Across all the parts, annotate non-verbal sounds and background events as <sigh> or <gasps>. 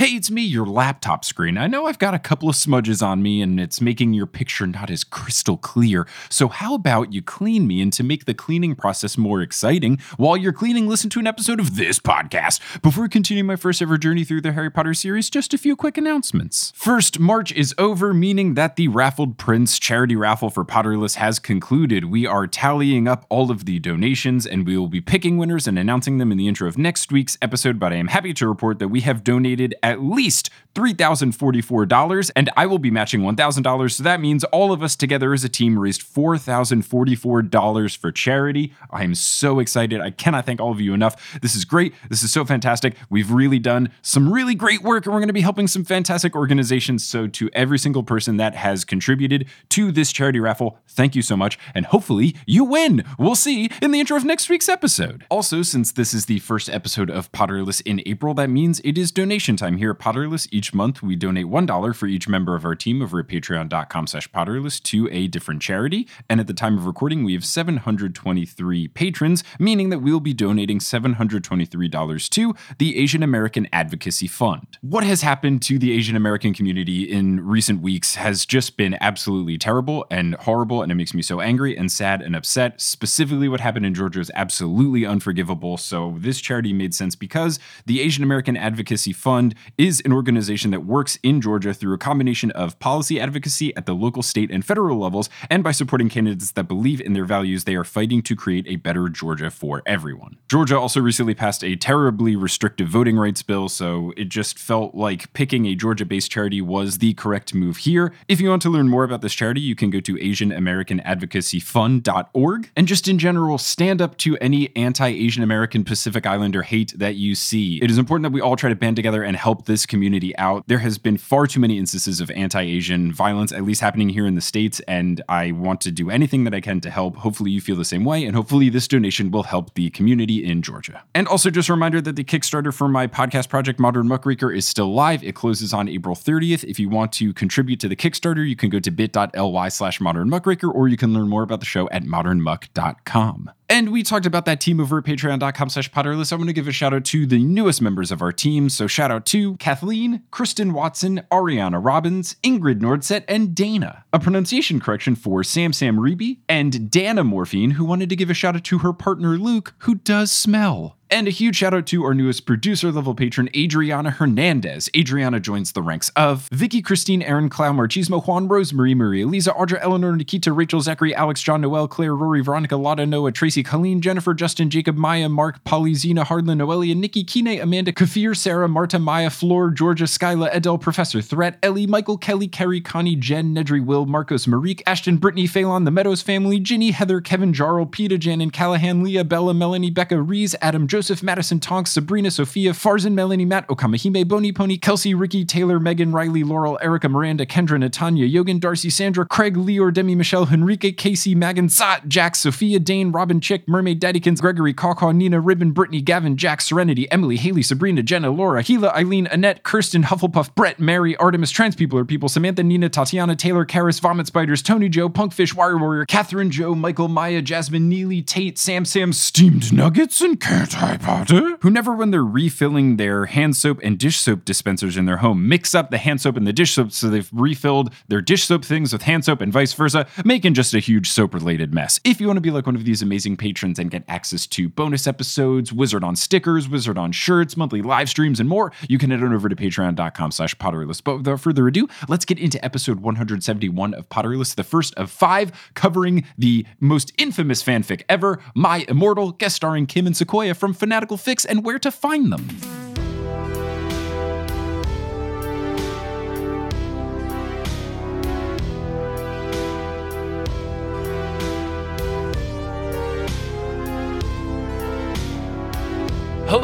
Hey, it's me, your laptop screen. I know I've got a couple of smudges on me and it's making your picture not as crystal clear. So, how about you clean me? And to make the cleaning process more exciting, while you're cleaning, listen to an episode of this podcast. Before continuing my first ever journey through the Harry Potter series, just a few quick announcements. First, March is over, meaning that the Raffled Prince charity raffle for Potterless has concluded. We are tallying up all of the donations and we will be picking winners and announcing them in the intro of next week's episode. But I am happy to report that we have donated at least $3,044, and I will be matching $1,000. So that means all of us together as a team raised $4,044 for charity. I am so excited. I cannot thank all of you enough. This is great. This is so fantastic. We've really done some really great work, and we're going to be helping some fantastic organizations. So, to every single person that has contributed to this charity raffle, thank you so much. And hopefully, you win. We'll see in the intro of next week's episode. Also, since this is the first episode of Potterless in April, that means it is donation time here at Potterless. Each month, we donate $1 for each member of our team over at patreon.com slash potterless to a different charity. And at the time of recording, we have 723 patrons, meaning that we'll be donating $723 to the Asian American Advocacy Fund. What has happened to the Asian American community in recent weeks has just been absolutely terrible and horrible, and it makes me so angry and sad and upset. Specifically, what happened in Georgia is absolutely unforgivable. So, this charity made sense because the Asian American Advocacy Fund is an organization that works in Georgia through a combination of policy advocacy at the local, state, and federal levels, and by supporting candidates that believe in their values, they are fighting to create a better Georgia for everyone. Georgia also recently passed a terribly restrictive voting rights bill, so it just felt like picking a Georgia based charity was the correct move here. If you want to learn more about this charity, you can go to AsianAmericanAdvocacyFund.org. And just in general, stand up to any anti Asian American Pacific Islander hate that you see. It is important that we all try to band together and help this community out. There has been far too many instances of anti Asian violence, at least happening here in the States, and I want to do anything that I can to help. Hopefully, you feel the same way, and hopefully, this donation will help the community in Georgia. And also, just a reminder that the Kickstarter for my podcast project, Modern Muckraker, is still live. It closes on April 30th. If you want to contribute to the Kickstarter, you can go to bit.ly slash modern muckraker, or you can learn more about the show at modernmuck.com. And we talked about that team over at patreon.com slash potterless. I want to give a shout out to the newest members of our team. So shout out to Kathleen, Kristen Watson, Ariana Robbins, Ingrid Nordset, and Dana. A pronunciation correction for Sam Sam Reby and Dana Morphine, who wanted to give a shout out to her partner Luke, who does smell. And a huge shout out to our newest producer level patron, Adriana Hernandez. Adriana joins the ranks of Vicky, Christine, Aaron, Clow, Marchismo, Juan, Rosemary, Maria, Lisa, Audra, Eleanor, Nikita, Rachel, Zachary, Alex, John, Noel, Claire, Rory, Veronica, Lotta, Noah, Tracy, Colleen, Jennifer, Justin, Jacob, Maya, Mark, Polly, Zena, Hardlin, Noelia, Nikki, Kine, Amanda, Kafir, Sarah, Marta, Maya, Floor, Georgia, Skyla, Adele, Professor Threat, Ellie, Michael, Kelly, Kerry, Connie, Jen, Nedry, Will, Marcos, Marique, Ashton, Brittany, Phelan, The Meadows Family, Ginny, Heather, Kevin, Jarl, Peta, Jan, and Callahan, Leah, Bella, Melanie, Becca, Reese, Adam, Joseph, Madison, Tonks, Sabrina, Sophia, Farzan, Melanie, Matt, Okamahime, Bony Pony, Kelsey, Ricky, Taylor, Megan, Riley, Laurel, Erica, Miranda, Kendra, Natanya, Yogan, Darcy, Sandra, Craig, Leor, Demi, Michelle, Henrique, Casey, Megan, Zot, Jack, Sophia, Dane, Robin, Chick, Mermaid, Daddykins, Gregory, Kawkaw, Nina, Ribbon, Brittany, Gavin, Jack, Serenity, Emily, Haley, Sabrina, Jenna, Laura, Gila, Eileen, Annette, Kirsten, Hufflepuff, Brett, Mary, Artemis, Trans People are People, Samantha, Nina, Tatiana, Taylor, Karis, Vomit Spiders, Tony, Joe, Punkfish, Wire Warrior, Catherine, Joe, Michael, Maya, Jasmine, Neely, Tate, Sam, Sam, Steamed Nuggets, and Harry Potter, who never, when they're refilling their hand soap and dish soap dispensers in their home, mix up the hand soap and the dish soap so they've refilled their dish soap things with hand soap and vice versa, making just a huge soap related mess. If you want to be like one of these amazing patrons and get access to bonus episodes, Wizard on stickers, Wizard on shirts, monthly live streams, and more, you can head on over to patreon.com slash potterless. But without further ado, let's get into episode 171 of Potterless, the first of five, covering the most infamous fanfic ever, My Immortal, guest starring Kim and Sequoia from Fanatical Fics, and where to find them.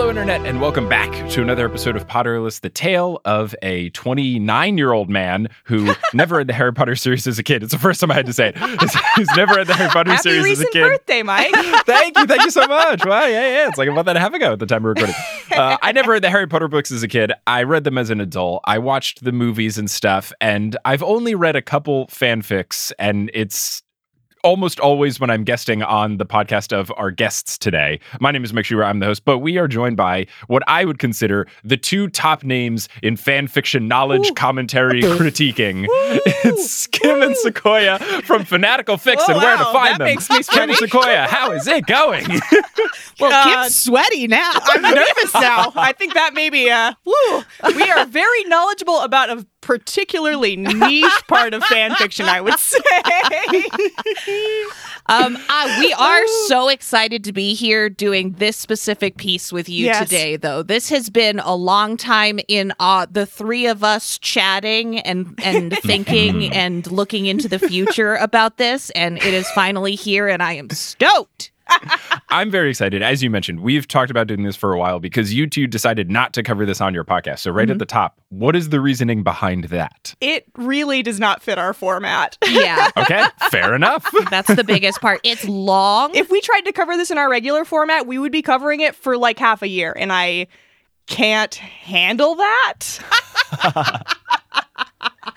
Hello, Internet, and welcome back to another episode of Potterless, the tale of a 29 year old man who <laughs> never read the Harry Potter series as a kid. It's the first time I had to say it. <laughs> He's never read the Harry Potter Happy series as a recent kid. birthday, Mike. <laughs> thank you, thank you so much. Wow, yeah, yeah. It's like a month and a half ago at the time of recording. Uh, I never read the Harry Potter books as a kid. I read them as an adult. I watched the movies and stuff, and I've only read a couple fanfics, and it's almost always when I'm guesting on the podcast of our guests today. My name is Mike Schubert. I'm the host, but we are joined by what I would consider the two top names in fan fiction knowledge, commentary, critiquing. It's Kim and Sequoia from Fanatical Fics Oh, and where to wow, find that them. makes me Kim and Sequoia, how is it going? <laughs> Well, God. Kim's sweaty now. I'm <laughs> nervous now. I think that maybe uh woo. We are very knowledgeable about a particularly niche part of fan fiction, I would say. <laughs> Um, uh, we are so excited to be here doing this specific piece with you Yes. today, though. This has been a long time in uh, the three of us chatting and, and <laughs> thinking and looking into the future about this, and it is finally here, and I am stoked. I'm very excited. As you mentioned, we've talked about doing this for a while because you two decided not to cover this on your podcast. So, right at mm-hmm. the top, what is the reasoning behind that? It really does not fit our format. Yeah, <laughs> Okay, fair enough. that's the biggest part. It's long. If we tried to cover this in our regular format, we would be covering it for like half a year, and I can't handle that. <laughs>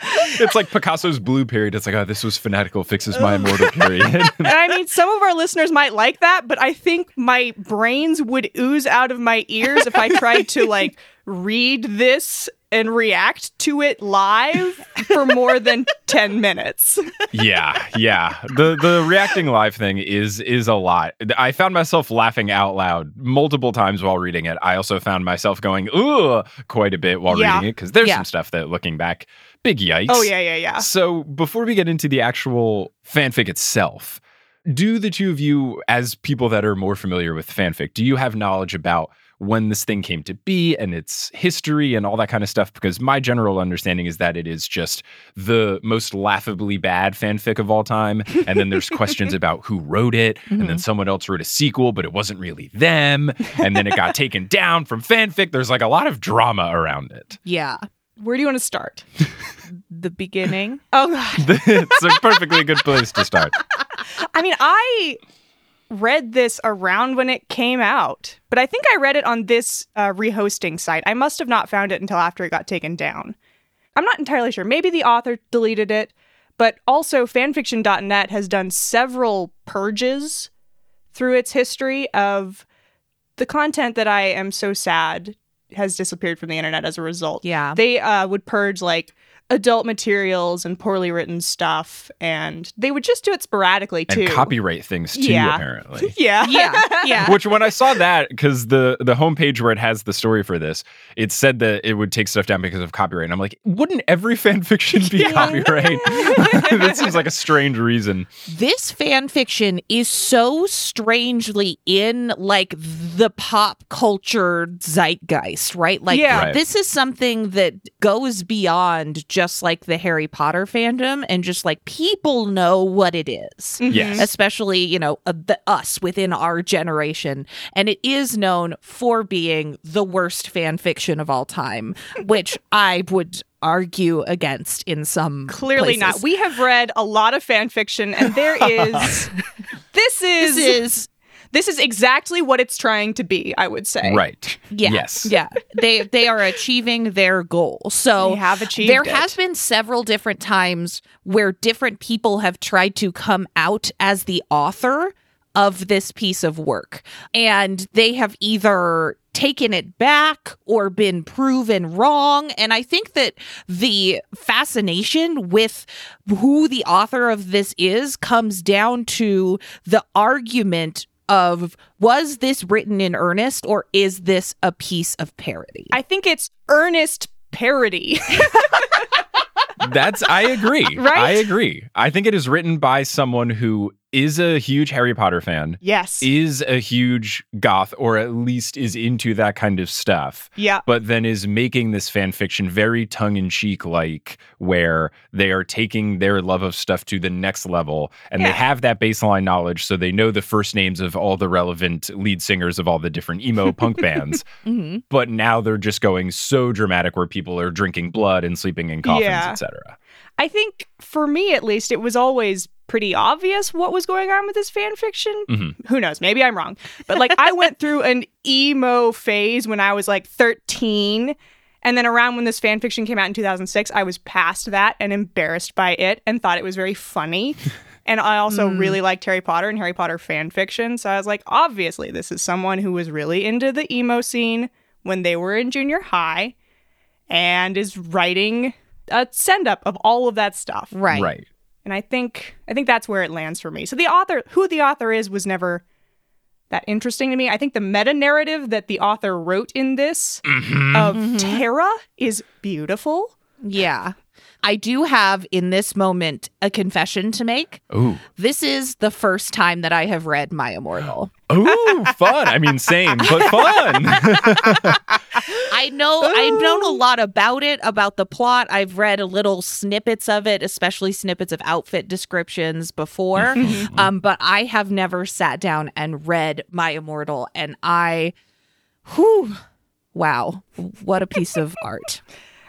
<laughs> It's like Picasso's blue period. It's like, oh, this was Fanatical Fics's my immortal <laughs> period. And <laughs> I mean, some of our listeners might like that, but I think my brains would ooze out of my ears if I tried to like read this and react to it live for more than 10 minutes. yeah, yeah. The the reacting live thing is is a lot. I found myself laughing out loud multiple times while reading it. I also found myself going, ooh, quite a bit while Yeah. reading it because there's Yeah. some stuff that looking back, big yikes. Oh, yeah, yeah, yeah. So before we get into the actual fanfic itself, do the two of you, as people that are more familiar with fanfic, do you have knowledge about when this thing came to be and its history and all that kind of stuff? Because my general understanding is that it is just the most laughably bad fanfic of all time. And then there's questions <laughs> about who wrote it. And then mm-hmm. someone else wrote a sequel, but it wasn't really them. And then it got <laughs> taken down from fanfic. There's like a lot of drama around it. yeah, Where do you want to start? <laughs> the beginning. <laughs> Oh, God. <laughs> it's a perfectly good place to start. I mean, I read this around when it came out, but I think I read it on this uh, rehosting site. I must have not found it until after it got taken down. I'm not entirely sure. Maybe the author deleted it, but also fanfiction.net has done several purges through its history of the content that I am so sad has disappeared from the internet as a result. Yeah. They uh, would purge like adult materials and poorly written stuff, and they would just do it sporadically too. and copyright things too Yeah. apparently <laughs> Yeah. Yeah, yeah. which when i saw that because the the homepage where it has the story for this it said that it would take stuff down because of copyright and i'm like wouldn't every fan fiction be copyright <laughs> <laughs> that seems like a strange reason this fan fiction is so strangely in like the pop culture zeitgeist, right? Like Yeah. Right. this is something that goes beyond just like the Harry Potter fandom and just like people know what it is. yes Especially, you know, uh, the us within our generation. And it is known for being the worst fan fiction of all time, which <laughs> I would argue against in some Clearly not. We have read a lot of fan fiction, and there <laughs> is. this is this is this is exactly what it's trying to be. I would say. right Yeah. yes Yeah. They they are achieving their goal. So They have achieved there it. has been several different times where different people have tried to come out as the author of this piece of work. And they have either taken it back or been proven wrong. And I think that the fascination with who the author of this is comes down to the argument of was this written in earnest or is this a piece of parody? I think it's earnest parody. <laughs> That's I agree. Right? I agree. I think it is written by someone who is a huge Harry Potter fan, yes. is a huge goth, or at least is into that kind of stuff. yeah. But then is making this fan fiction very tongue in cheek, like where they are taking their love of stuff to the next level and they have that baseline knowledge. So they know the first names of all the relevant lead singers of all the different emo <laughs> punk bands. Mhm. But now they're just going so dramatic where people are drinking blood and sleeping in coffins, Yeah. etc. I think for me at least, it was always pretty obvious what was going on with this fan fiction. Mhm. Who knows? Maybe I'm wrong. But like, I went <laughs> through an emo phase when I was like 13. And then around when this fan fiction came out in 2006, I was past that and embarrassed by it and thought it was very funny. <laughs> And I also really liked Harry Potter and Harry Potter fan fiction. So I was like, obviously, this is someone who was really into the emo scene when they were in junior high and is writing a send up of all of that stuff. Right. Right. And I think I think that's where it lands for me. So the author, who the author is, was never that interesting to me. I think the meta narrative that the author wrote in this mm-hmm. of mm-hmm. Tara is beautiful. Yeah. I do have in this moment a confession to make. Ooh. This is the first time that I have read My Immortal. <gasps> Ooh, fun. I mean, same, but fun. <laughs> I know I've known a lot about it, about the plot. I've read a little snippets of it, especially snippets of outfit descriptions before. um, but I have never sat down and read My Immortal, and I, whew, wow, what a piece of art.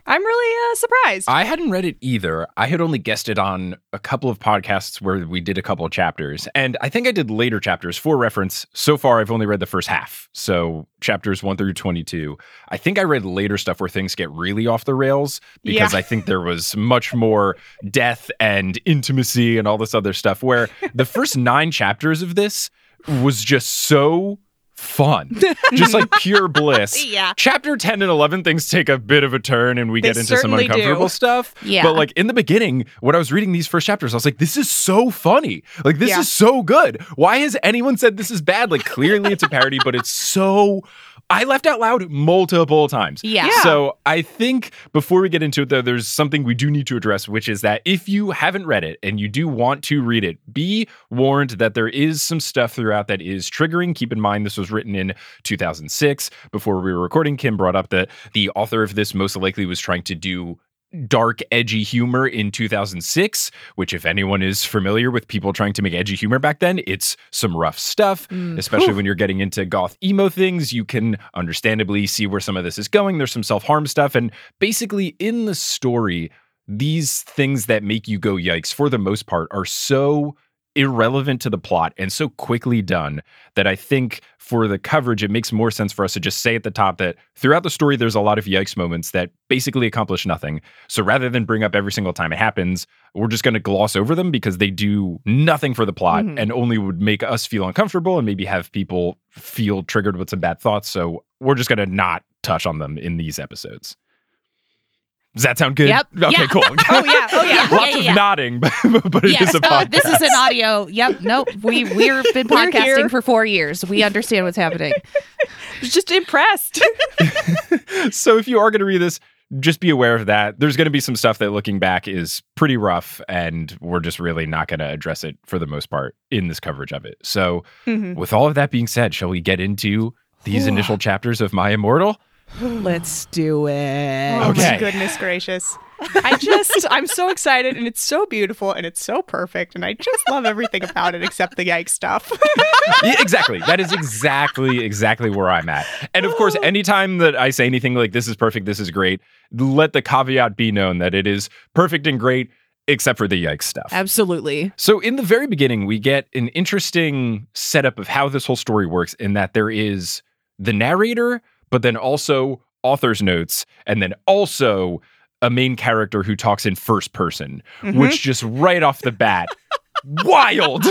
I'm really uh, surprised. I hadn't read it either. I had only guessed it on a couple of podcasts where we did a couple of chapters. And I think I did later chapters for reference. So far, I've only read the first half. So chapters one through 22. I think I read later stuff where things get really off the rails because Yeah. I think there was much more death and intimacy and all this other stuff. Where the first nine chapters of this was just so fun, <laughs> just like pure bliss. Yeah. Chapter 10 and 11, things take a bit of a turn and we They get into some certainly do. uncomfortable stuff. Yeah. But like in the beginning, when I was reading these first chapters, I was like, this is so funny. Like, this Yeah. is so good. Why has anyone said this is bad? Like, clearly it's a parody, but it's so. I left out loud multiple times. Yeah. Yeah. So I think before we get into it, though, there's something we do need to address, which is that if you haven't read it and you do want to read it, be warned that there is some stuff throughout that is triggering. Keep in mind, this was written in 2006. Before we were recording, Kim brought up that the author of this most likely was trying to do dark, edgy humor in 2006, which, if anyone is familiar with people trying to make edgy humor back then, it's some rough stuff, mm. especially when you're getting into goth emo things. You can understandably see where some of this is going. There's some self harm stuff. And basically, in the story, these things that make you go yikes, for the most part, are so irrelevant to the plot and so quickly done that I think for the coverage, it makes more sense for us to just say at the top that throughout the story, there's a lot of yikes moments that basically accomplish nothing. So rather than bring up every single time it happens, we're just going to gloss over them because they do nothing for the plot Mhm. and only would make us feel uncomfortable and maybe have people feel triggered with some bad thoughts. So we're just going to not touch on them in these episodes. Does that sound good? Yep. Okay, Yeah. cool. <laughs> oh yeah, oh yeah. Yeah, <laughs> Lots yeah, of yeah. nodding, <laughs> but, but it is yes, a uh, podcast. this is an audio. Yep. Nope. We we've been podcasting for four years. We understand what's happening. Just impressed. so if you are going to read this, just be aware of that. There's going to be some stuff that looking back is pretty rough, and we're just really not going to address it for the most part in this coverage of it. So, Mhm. with all of that being said, shall we get into these initial chapters of My Immortal? Let's do it. Oh Okay. my goodness gracious. I just I'm so excited and it's so beautiful and it's so perfect and I just love everything about it except the yikes stuff. <laughs> Yeah, exactly. That is exactly exactly where I'm at. And of course, oh. anytime that I say anything like this is perfect, this is great, let the caveat be known that it is perfect and great except for the yikes stuff. Absolutely. So, in the very beginning, we get an interesting setup of how this whole story works in that there is the narrator, but then also author's notes, and then also a main character who talks in first person, mm-hmm. which just right off the bat <laughs> wild.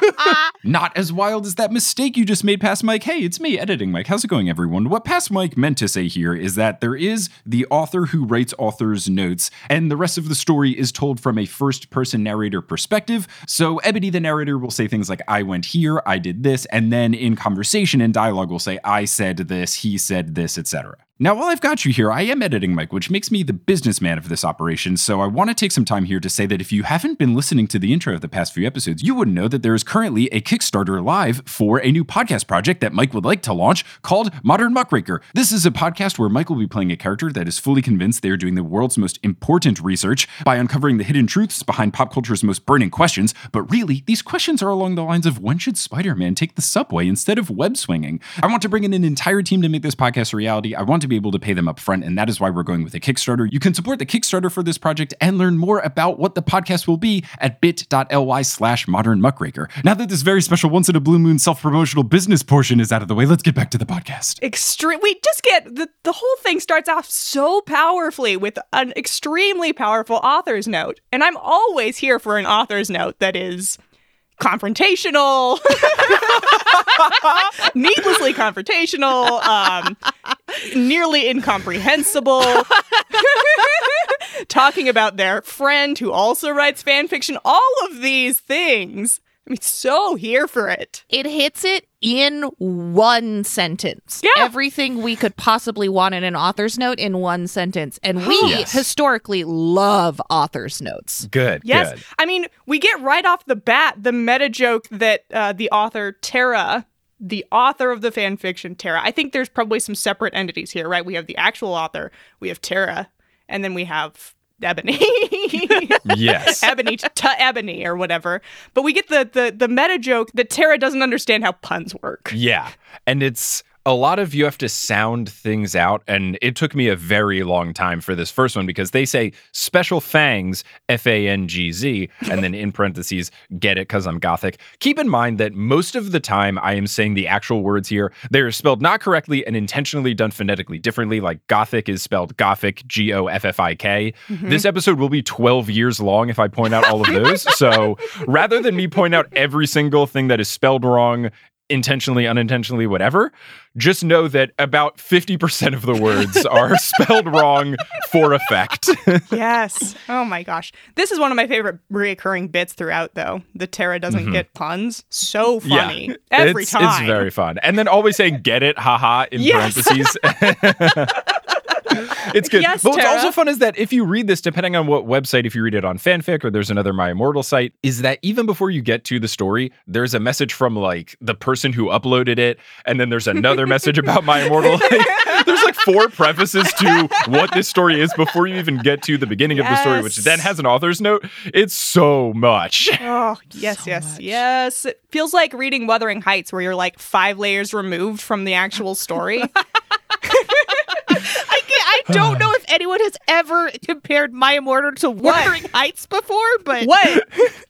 <laughs> Not as wild as that mistake you just made past Mike. Hey, it's me, editing Mike. How's it going, everyone? What past Mike meant to say here is that there is the author who writes author's notes, and the rest of the story is told from a first person narrator perspective. So Ebony, the narrator, will say things like, I went here, I did this, and then in conversation and dialogue will say, I said this, he said this, etc. Now, while I've got you here, I am editing Mike, which makes me the businessman of this operation, so I want to take some time here to say that if you haven't been listening to the intro of the past few episodes, you wouldn't know that there is currently a Kickstarter live for a new podcast project that Mike would like to launch called Modern Muckraker. This is a podcast where Mike will be playing a character that is fully convinced they are doing the world's most important research by uncovering the hidden truths behind pop culture's most burning questions, but really, these questions are along the lines of when should Spider Man take the subway instead of web swinging? I want to bring in an entire team to make this podcast a reality. I want to be able to pay them up front, and that is why we're going with a Kickstarter. You can support the Kickstarter for this project and learn more about what the podcast will be at bit.ly slash modern muckraker. Now that this very special once in a blue moon self-promotional business portion is out of the way, let's get back to the podcast. Extreme. We just get the the whole thing starts off so powerfully with an extremely powerful author's note, and I'm always here for an author's note that is confrontational, <laughs> needlessly confrontational, um, nearly incomprehensible, <laughs> talking about their friend who also writes fan fiction. All of these things. <laughs> I mean, so here for it. It hits it in one sentence. Yeah. Everything we could possibly want in an author's note in one sentence. And we Yes. historically love author's notes. good. Yes. Good. I mean, we get right off the bat the meta joke that uh, the author, Tara, the author of the fan fiction, Tara, I think there's probably some separate entities here, right? We have the actual author, we have Tara, and then we have Ebony. Yes. Ebony to Ebony or whatever. But we get the, the the meta joke that Tara doesn't understand how puns work. Yeah. And it's a lot of you have to sound things out. And it took me a very long time for this first one because they say special fangs, F A N G Z, and then in parentheses, get it because I'm Gothic. Keep in mind that most of the time I am saying the actual words here, they're spelled not correctly and intentionally done phonetically differently. Like Gothic is spelled Gothic, G O F F I K. Mm-hmm. This episode will be 12 years long if I point out all of <laughs> those. so rather than me point out every single thing that is spelled wrong, intentionally, unintentionally, whatever, just know that about 50% of the words <laughs> are spelled wrong for effect. Yes. <laughs> Oh my gosh. This is one of my favorite reoccurring bits throughout, though. The Tara doesn't mm-hmm. get puns. So funny. Every it's, time. It's very fun. And then always saying get it, haha, in Yes. parentheses. <laughs> <laughs> it's good. Yes, but what's Tara. also fun is that if you read this, depending on what website, if you read it on fanfic or there's another My Immortal site, is that even before you get to the story, there's a message from like the person who uploaded it, and then there's another message about My Immortal. <laughs> there's like four prefaces to what this story is before you even get to the beginning of the story, which then has an author's note. It's so much. Oh, <laughs> yes, So yes, much. yes. It feels like reading Wuthering Heights, where you're like five layers removed from the actual story. Don't <sighs> know if anyone has ever compared My Immortal to Wuthering Heights before, but what? <laughs>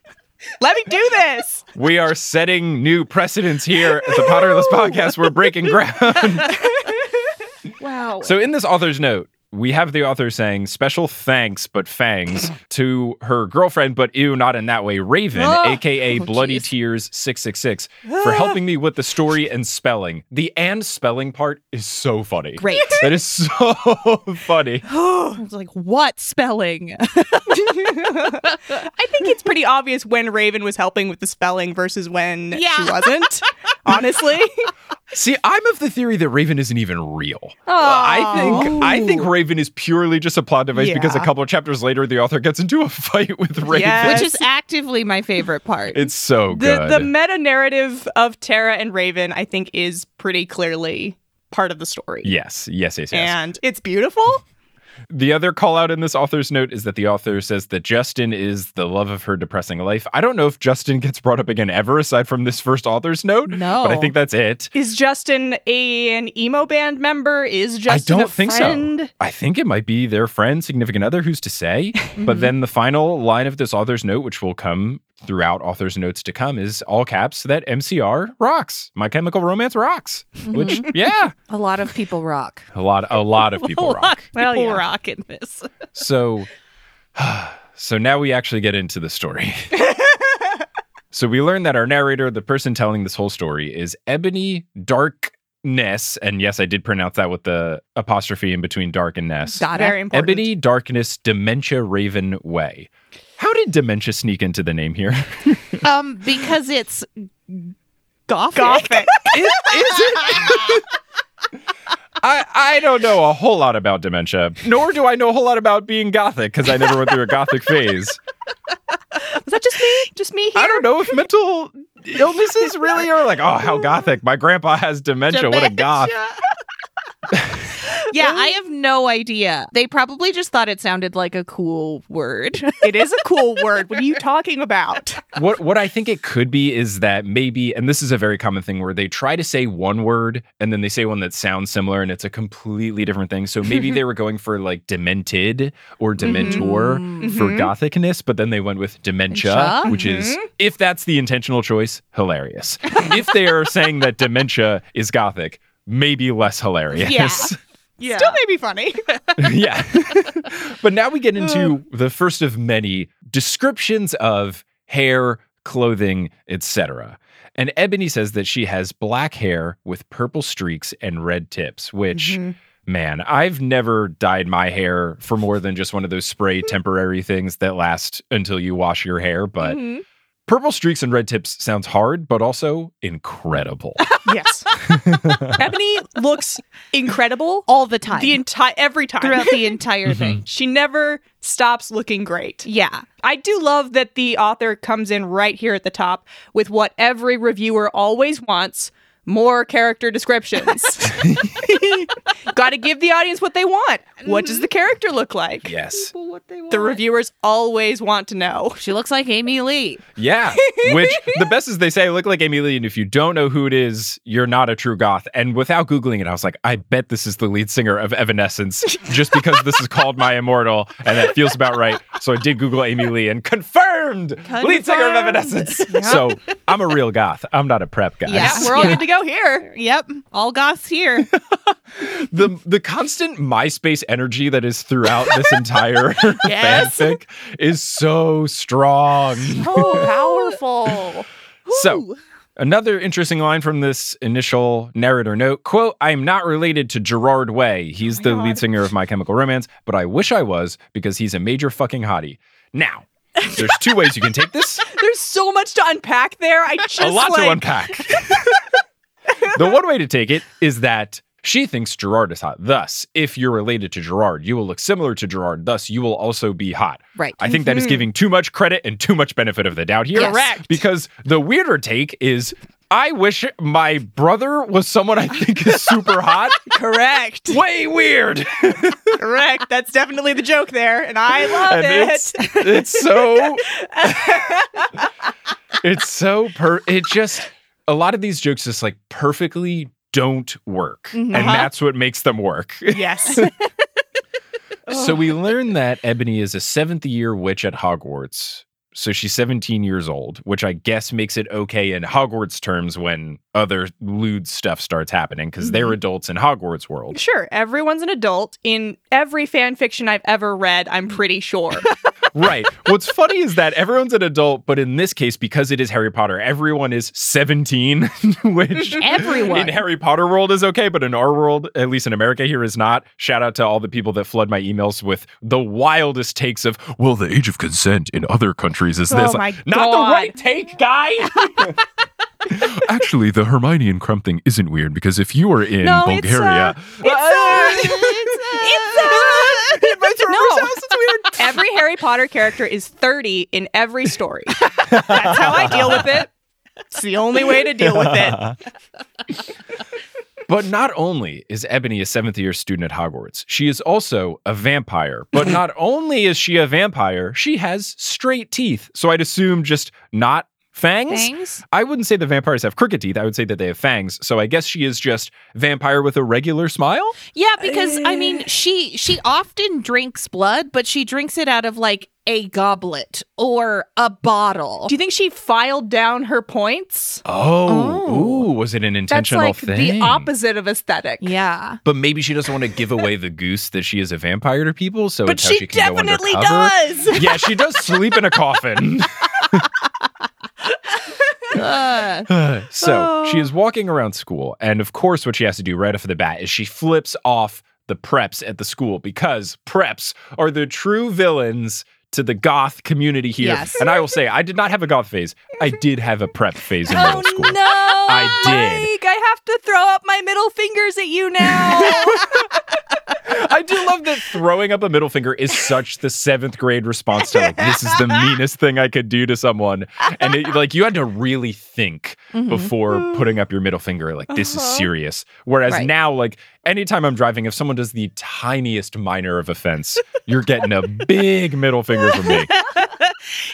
Let me do this. We are setting new precedents here at the Potterless <laughs> podcast. We're breaking ground. <laughs> wow. so, in this author's note, we have the author saying special thanks, but fangs, <clears throat> to her girlfriend, but ew, not in that way, Raven, ah! Oh. aka Oh, Bloody jeez. Tears 666, for ah! helping me with the story and spelling. The and spelling part is so funny. Great. <laughs> That is so <laughs> funny. <gasps> I was like, what spelling? <laughs> I think it's pretty obvious when Raven was helping with the spelling versus when she wasn't. Honestly. See, I'm of the theory that Raven isn't even real. I think I think Raven is purely just a plot device because a couple of chapters later the author gets into a <laughs> fight with Raven. Yes. Which is actively my favorite part. It's so the good. the meta narrative of Tara and Raven, I think, is pretty clearly part of the story. yes, yes, yes, yes. And it's beautiful. The other call out in this author's note is that the author says that Justin is the love of her depressing life. I don't know if Justin gets brought up again ever aside from this first author's note. No. But I think that's it. Is Justin a, an emo band member? Is Justin I don't think friend? so. I think it might be their friend, significant other, who's to say. <laughs> but mm-hmm. then the final line of this author's note, which will come throughout author's notes to come, is all caps that MCR rocks. My Chemical Romance rocks. Mm-hmm. Which, yeah, <laughs> a lot of people rock. a lot, a lot of <laughs> people a rock. lot of Well, people yeah. rock in this. <laughs> So, <sighs> so now we actually get into the story. So we learn that our narrator, the person telling this whole story, is Ebony Darkness. And yes, I did pronounce that with the apostrophe in between dark and ness. Got Very important. Ebony Darkness Dementia Raven Way. How did dementia sneak into the name here? <laughs> Um, because it's gothic. Gothic. <laughs> is, is it? I, I don't know a whole lot about dementia, nor do I know a whole lot about being gothic because I never went through a gothic phase. Was that just me? Just me here? I don't know if mental illnesses really are like, oh, how gothic. My grandpa has dementia. What a goth. Yeah, I have no idea. They probably just thought it sounded like a cool word. <laughs> It is a cool word. What are you talking about? What what I think it could be is that maybe, and this is a very common thing where they try to say one word and then they say one that sounds similar and it's a completely different thing. So maybe <laughs> they were going for like demented or dementor mm-hmm. Mm-hmm. for gothicness, but then they went with dementia, Dementia? which is, mm-hmm. if that's the intentional choice, hilarious. if they are saying that dementia is gothic, maybe less hilarious. Yeah. Yeah. Still may be funny. <laughs> yeah. <laughs> but now we get into the first of many descriptions of hair, clothing, etc. And Ebony says that she has black hair with purple streaks and red tips, which mm-hmm. man, I've never dyed my hair for more than just one of those spray mm-hmm. temporary things that last until you wash your hair, but mm-hmm. Purple streaks and red tips sounds hard, but also incredible. <laughs> yes. <laughs> Ebony looks incredible All the time. the entire every time. throughout the <laughs> entire mm-hmm. thing. she never stops looking great. Yeah. I do love that the author comes in right here at the top with what every reviewer always wants more character descriptions. <laughs> Got to give the audience what they want. What does the character look like? yes. The reviewers always want to know. She looks like Amy Lee. Yeah, <laughs> which the best is they say I look like Amy Lee, and if you don't know who it is, you're not a true goth. And without googling it, I was like, I bet this is the lead singer of Evanescence, <laughs> just because this is called My Immortal, and that feels about right. So I did Google Amy Lee and confirmed, lead singer of Confirmed. Evanescence. So I'm a real goth. I'm not a prep guy. Yeah. We're all good to go here. Yep. All goths here. <laughs> the the constant MySpace energy that is throughout this entire <laughs> Yes. fanfic is so strong. Oh, powerful. <laughs> So, another interesting line from this initial narrator note quote, I am not related to Gerard Way. He's oh the lead singer of My Chemical Romance, but I wish I was because he's a major fucking hottie. Now, there's two ways you can take this. There's so much to unpack there. I just a lot like, to unpack. the one way to take it is that she thinks Gerard is hot. Thus, if you're related to Gerard, you will look similar to Gerard. Thus, you will also be hot. Right. I think that is mm-hmm. giving too much credit and too much benefit of the doubt here. Yes. Correct. Because the weirder take is I wish my brother was someone I think is super hot. <laughs> Correct. Way weird. <laughs> Correct. That's definitely the joke there, and I love and it. it's it's so <laughs> it's so per it just a lot of these jokes just like perfectly don't work and Uh-huh. that's what makes them work <laughs> yes. <laughs> so we learn that ebony is a seventh year witch at hogwarts so she's 17 years old which i guess makes it okay in hogwarts terms when other lewd stuff starts happening because they're adults in hogwarts world Sure, everyone's an adult. In every fan fiction I've ever read, I'm <laughs> pretty sure. Right. What's funny is that everyone's an adult, but in this case, because it is Harry Potter, everyone is 17, <laughs> which Everyone. in Harry Potter world is okay, but in our world, at least in America here, is not. Shout out to all the people that flood my emails with the wildest takes of, well, the age of consent in other countries is this. Oh my not God. the right take, guy. <laughs> Actually, the Hermione and Krum thing isn't weird because if you were in No, it's, Bulgaria, uh, It's, uh, <laughs> it's, <laughs> uh, no. <laughs> Every Harry Potter character is 30 in every story. That's how I deal with it. It's the only way to deal with it. <laughs> But not only is Ebony a seventh year student at Hogwarts, she is also a vampire. But not only is she a vampire, she has straight teeth. So I'd assume just not fangs. Fangs? I wouldn't say the vampires have crooked teeth. I would say that they have fangs. So I guess she is just vampire with a regular smile. Yeah, because I mean, eh. she she often drinks blood, but she drinks it out of like a goblet or a bottle. Do you think she filed down her points? Oh, Oh. ooh, was it an That's intentional like thing? the opposite of aesthetic. yeah. But maybe she doesn't want to give away the goose that she is a vampire to people. So But it's how she she can go definitely does. Yeah, she does sleep in a coffin. <laughs> Uh, <laughs> so she is walking around school, and of course, what she has to do right off the bat is she flips off the preps at the school because preps are the true villains to the goth community here. Yes. And I will say, I did not have a goth phase. I did have a prep phase in middle school. Oh, no! I did. Mike, I have to throw up my middle fingers at you now. <laughs> I do love that throwing up a middle finger is such the seventh grade response to like this is the meanest thing I could do to someone, and it, like you had to really think Mm-hmm. before putting up your middle finger. Like this is serious. Whereas Right. now, like anytime I'm driving, if someone does the tiniest minor of offense, you're getting a big middle finger from me. <laughs>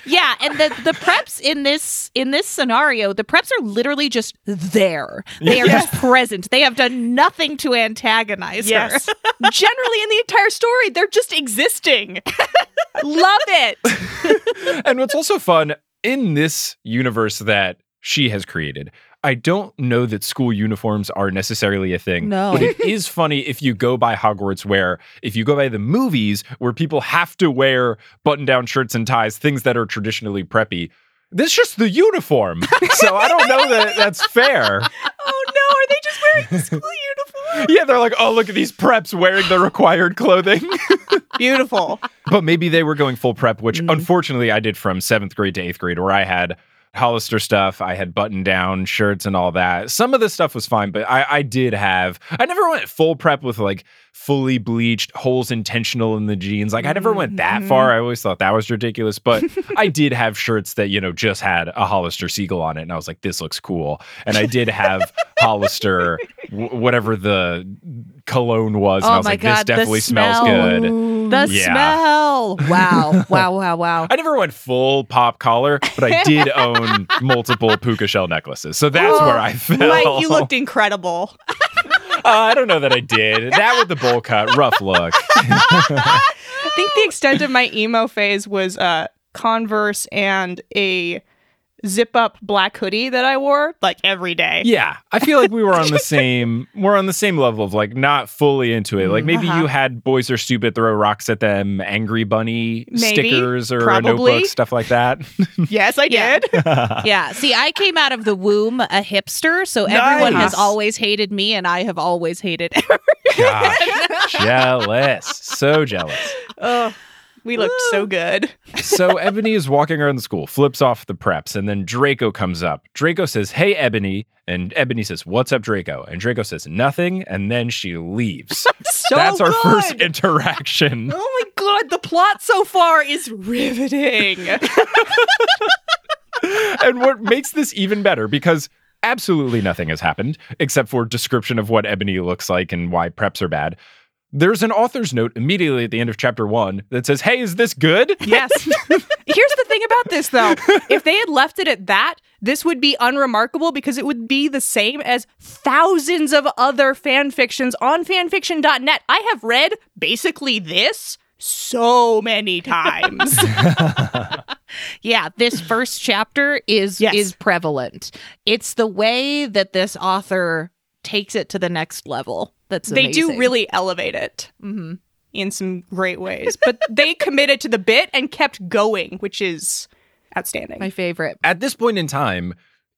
yeah, and the the preps in this in this scenario, the preps are literally just there. They are just present. They have done nothing to antagonize her. <laughs> Generally, in the entire story, they're just existing. <laughs> Love it. <laughs> and what's also fun in this universe that she has created, I don't know that school uniforms are necessarily a thing. No. But it <laughs> is funny if you go by Hogwarts, where if you go by the movies, where people have to wear button down shirts and ties, things that are traditionally preppy. This is just the uniform. so I don't know that <laughs> that's fair. Oh no, are they just wearing the school uniform? Yeah, they're like, oh, look at these preps wearing the required clothing. <laughs> Beautiful. but maybe they were going full prep, which mm. unfortunately I did from seventh grade to eighth grade, where I had Hollister stuff, I had button down shirts and all that. Some of the stuff was fine, but I, I did have, I never went full prep with like fully bleached holes intentional in the jeans. Like I never went that mm-hmm. far. I always thought that was ridiculous, but I did have shirts that, you know, just had a Hollister Seagull on it. And I was like, this looks cool. And I did have Hollister, w- whatever the cologne was. and Oh I was my like, God, this definitely smells good. The Yeah. smell. Wow. <laughs> Wow, wow, wow. I never went full pop collar, but I did <laughs> own multiple puka shell necklaces. So that's where I fell. Mike, you looked incredible. <laughs> Uh, I don't know that I did. That with the bowl cut, rough look. I think the extent of my emo phase was uh, Converse and a zip up black hoodie that I wore like every day. Yeah, I feel like we were on the <laughs> same. We're on the same level of like not fully into it. Like maybe Uh-huh. you had boys are stupid, throw rocks at them, angry bunny Maybe. stickers or a Probably. notebook, stuff like that. <laughs> Yes, I did. <laughs> Yeah. See, I came out of the womb a hipster, so everyone has always hated me, and I have always hated Gosh, jealous, so jealous. oh, we looked so good. So Ebony is walking around the school, flips off the preps, and then Draco comes up. Draco says, Hey, Ebony. And Ebony says, What's up, Draco? And Draco says, Nothing. And then she leaves. <laughs> So That's our first interaction. <laughs> Oh my god, the plot so far is riveting. <laughs> and what makes this even better, because absolutely nothing has happened except for description of what Ebony looks like and why preps are bad. There's an author's note immediately at the end of chapter one that says, Hey, is this good? yes. <laughs> Here's the thing about this though. If they had left it at that, this would be unremarkable because it would be the same as thousands of other fan fictions on fanfiction.net. I have read basically this so many times. <laughs> Yeah, this first chapter is Yes. is prevalent. It's the way that this author takes it to the next level. That's they do really elevate it mm-hmm. in some great ways. But they <laughs> committed to the bit and kept going, which is outstanding. my favorite. At this point in time,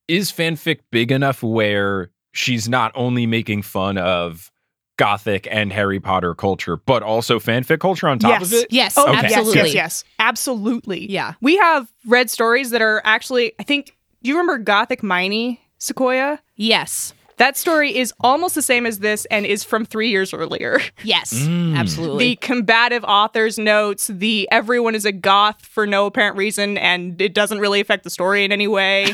is fanfic big enough where she's not only making fun of Gothic and Harry Potter culture, but also fanfic culture on top of it? Yes, Oh, Okay. absolutely. yes, yes, yes. Absolutely. Yeah. We have read stories that are actually, I think, do you remember Gothic Miney, Sequoia? Yes. That story is almost the same as this and is from three years earlier. Yes. Mm. Absolutely. The combative author's notes, the everyone is a goth for no apparent reason and it doesn't really affect the story in any way.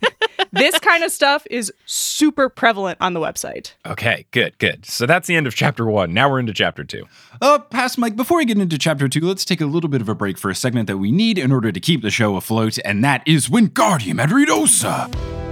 <laughs> this kind of stuff is super prevalent on the website. Okay, good, good. So that's the end of chapter one. Now we're into chapter two. Uh, past Mike, before we get into chapter two, let's take a little bit of a break for a segment that we need in order to keep the show afloat, and that is Wingardium Adridosa.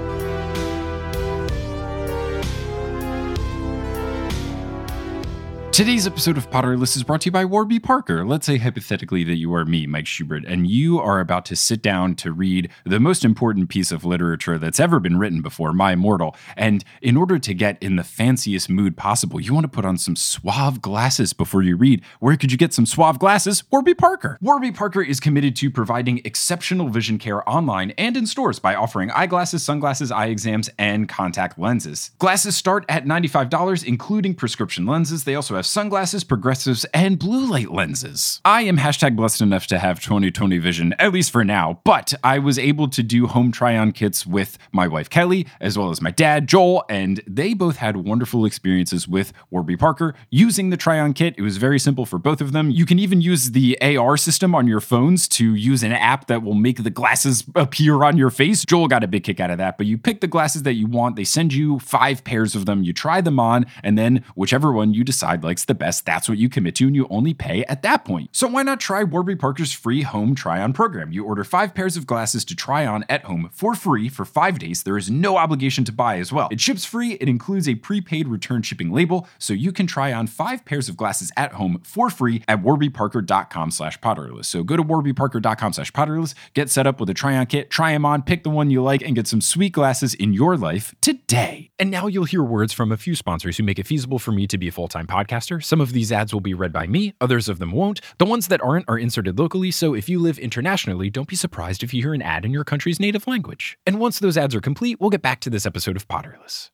Today's episode of Potterless is brought to you by Warby Parker. Let's say hypothetically that you are me, Mike Schubert, and you are about to sit down to read the most important piece of literature that's ever been written before, My Immortal. And in order to get in the fanciest mood possible, you want to put on some suave glasses before you read. Where could you get some suave glasses? Warby Parker. Warby Parker is committed to providing exceptional vision care online and in stores by offering eyeglasses, sunglasses, eye exams, and contact lenses. Glasses start at $95, including prescription lenses. They also have sunglasses, progressives, and blue light lenses. I am hashtag blessed enough to have 2020 vision, at least for now, but I was able to do home try on kits with my wife Kelly, as well as my dad Joel, and they both had wonderful experiences with Warby Parker using the try on kit. It was very simple for both of them. You can even use the AR system on your phones to use an app that will make the glasses appear on your face. Joel got a big kick out of that, but you pick the glasses that you want. They send you five pairs of them. You try them on, and then whichever one you decide the best, that's what you commit to, and you only pay at that point. So why not try Warby Parker's free home try on program? You order five pairs of glasses to try on at home for free for five days. There is no obligation to buy as well. It ships free, it includes a prepaid return shipping label, so you can try on five pairs of glasses at home for free at warbyparker.com slash potterless. So go to warbyparker.com slash potterless, get set up with a try on kit, try them on, pick the one you like, and get some sweet glasses in your life today. And now you'll hear words from a few sponsors who make it feasible for me to be a full time podcaster. Some of these ads will be read by me, others of them won't. The ones that aren't are inserted locally, so if you live internationally, don't be surprised if you hear an ad in your country's native language. And once those ads are complete, we'll get back to this episode of Potterless.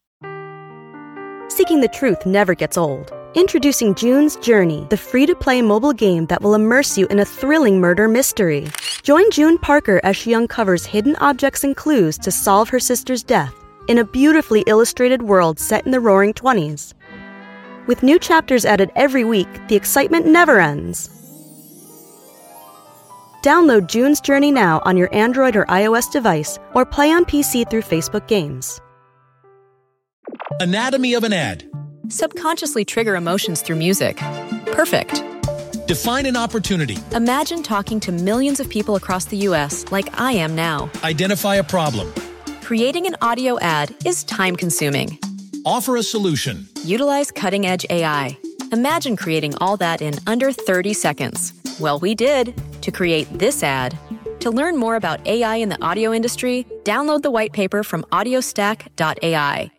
Seeking the truth never gets old. Introducing June's Journey, the free to play mobile game that will immerse you in a thrilling murder mystery. Join June Parker as she uncovers hidden objects and clues to solve her sister's death in a beautifully illustrated world set in the roaring 20s. With new chapters added every week, the excitement never ends. Download June's Journey now on your Android or iOS device or play on PC through Facebook Games. Anatomy of an ad. Subconsciously trigger emotions through music. Perfect. Define an opportunity. Imagine talking to millions of people across the US like I am now. Identify a problem. Creating an audio ad is time consuming. Offer a solution. Utilize cutting edge AI. Imagine creating all that in under 30 seconds. Well, we did to create this ad. To learn more about AI in the audio industry, download the white paper from audiostack.ai.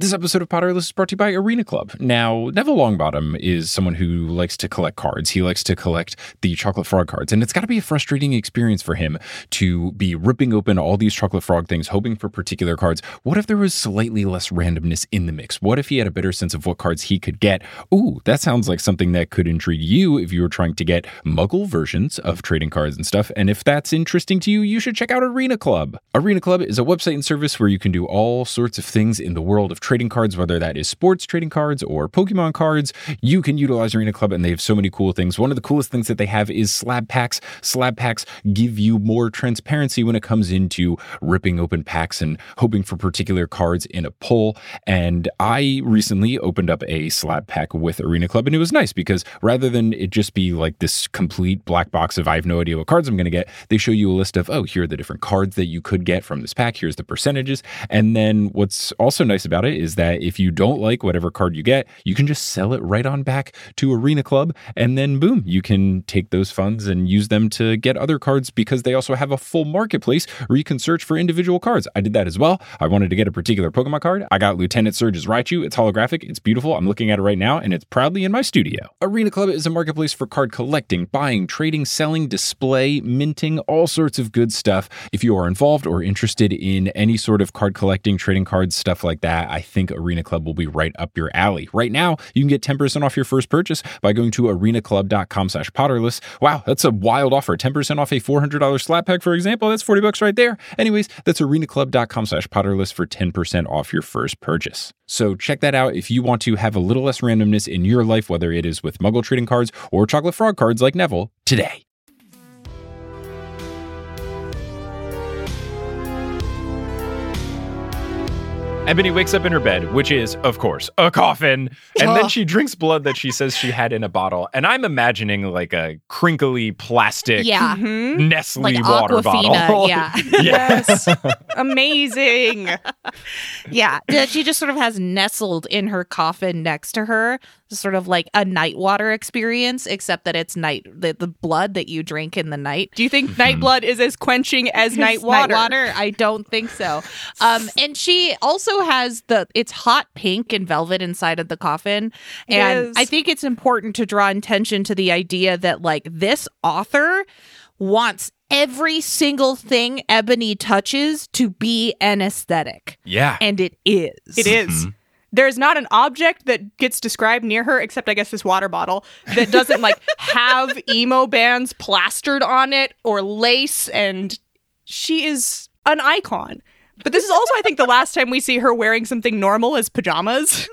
This episode of Potterless is brought to you by Arena Club. Now, Neville Longbottom is someone who likes to collect cards. He likes to collect the Chocolate Frog cards, and it's got to be a frustrating experience for him to be ripping open all these Chocolate Frog things, hoping for particular cards. What if there was slightly less randomness in the mix? What if he had a better sense of what cards he could get? Ooh, that sounds like something that could intrigue you if you were trying to get muggle versions of trading cards and stuff. And if that's interesting to you, you should check out Arena Club. Arena Club is a website and service where you can do all sorts of things in the world of trading cards, whether that is sports trading cards or Pokemon cards. You can utilize Arena Club, and they have so many cool things. One of the coolest things that they have is slab packs. Slab packs give you more transparency when it comes into ripping open packs and hoping for particular cards in a pull. And I recently opened up a slab pack with Arena Club, and it was nice because rather than it just be like this complete black box of I have no idea what cards I'm going to get, they show you a list of, oh, here are the different cards that you could get from this pack. Here's the percentages. And then what's also nice about it is that if you don't like whatever card you get, you can just sell it right on back to Arena Club. And then boom, you can take those funds and use them to get other cards because they also have a full marketplace where you can search for individual cards. I did that as well. I wanted to get a particular Pokemon card. I got Lieutenant Surge's Raichu. It's holographic. It's beautiful. I'm looking at it right now and it's proudly in my studio. Arena Club is a marketplace for card collecting, buying, trading, selling, display, minting, all sorts of good stuff. If you are involved or interested in any sort of card collecting, trading cards, stuff like that, I think Arena Club will be right up your alley. Right now, you can get 10% off your first purchase by going to arenaclub.com slash potterless. Wow, that's a wild offer. 10% off a $400 slab pack, for example. That's 40 bucks right there. Anyways, that's arenaclub.com slash potterless for 10% off your first purchase. So check that out if you want to have a little less randomness in your life, whether it is with Muggle trading cards or Chocolate Frog cards like Neville today. Ebony wakes up in her bed, which is, of course, a coffin. And then <laughs> she drinks blood that she says she had in a bottle. And I'm imagining like a crinkly plastic Yeah. Mhm. Nestle Like water Aquafina, bottle. yeah. <laughs> yes. Amazing. <laughs> Yeah, she just sort of has nestled in her coffin next to her sort of like a night water experience, except that it's night the, the blood that you drink in the night. Do you think night blood is as quenching as night It's water? I don't think so. Um, and she also has the it's hot pink and velvet inside of the coffin, and I think it's important to draw attention to the idea that like this author wants every single thing Ebony touches to be an aesthetic, Yeah. and it is. It is. There's not an object that gets described near her, except I guess this water bottle, that doesn't like <laughs> have emo bands plastered on it or lace, and she is an icon. But this is also, I think, the last time we see her wearing something normal as pajamas.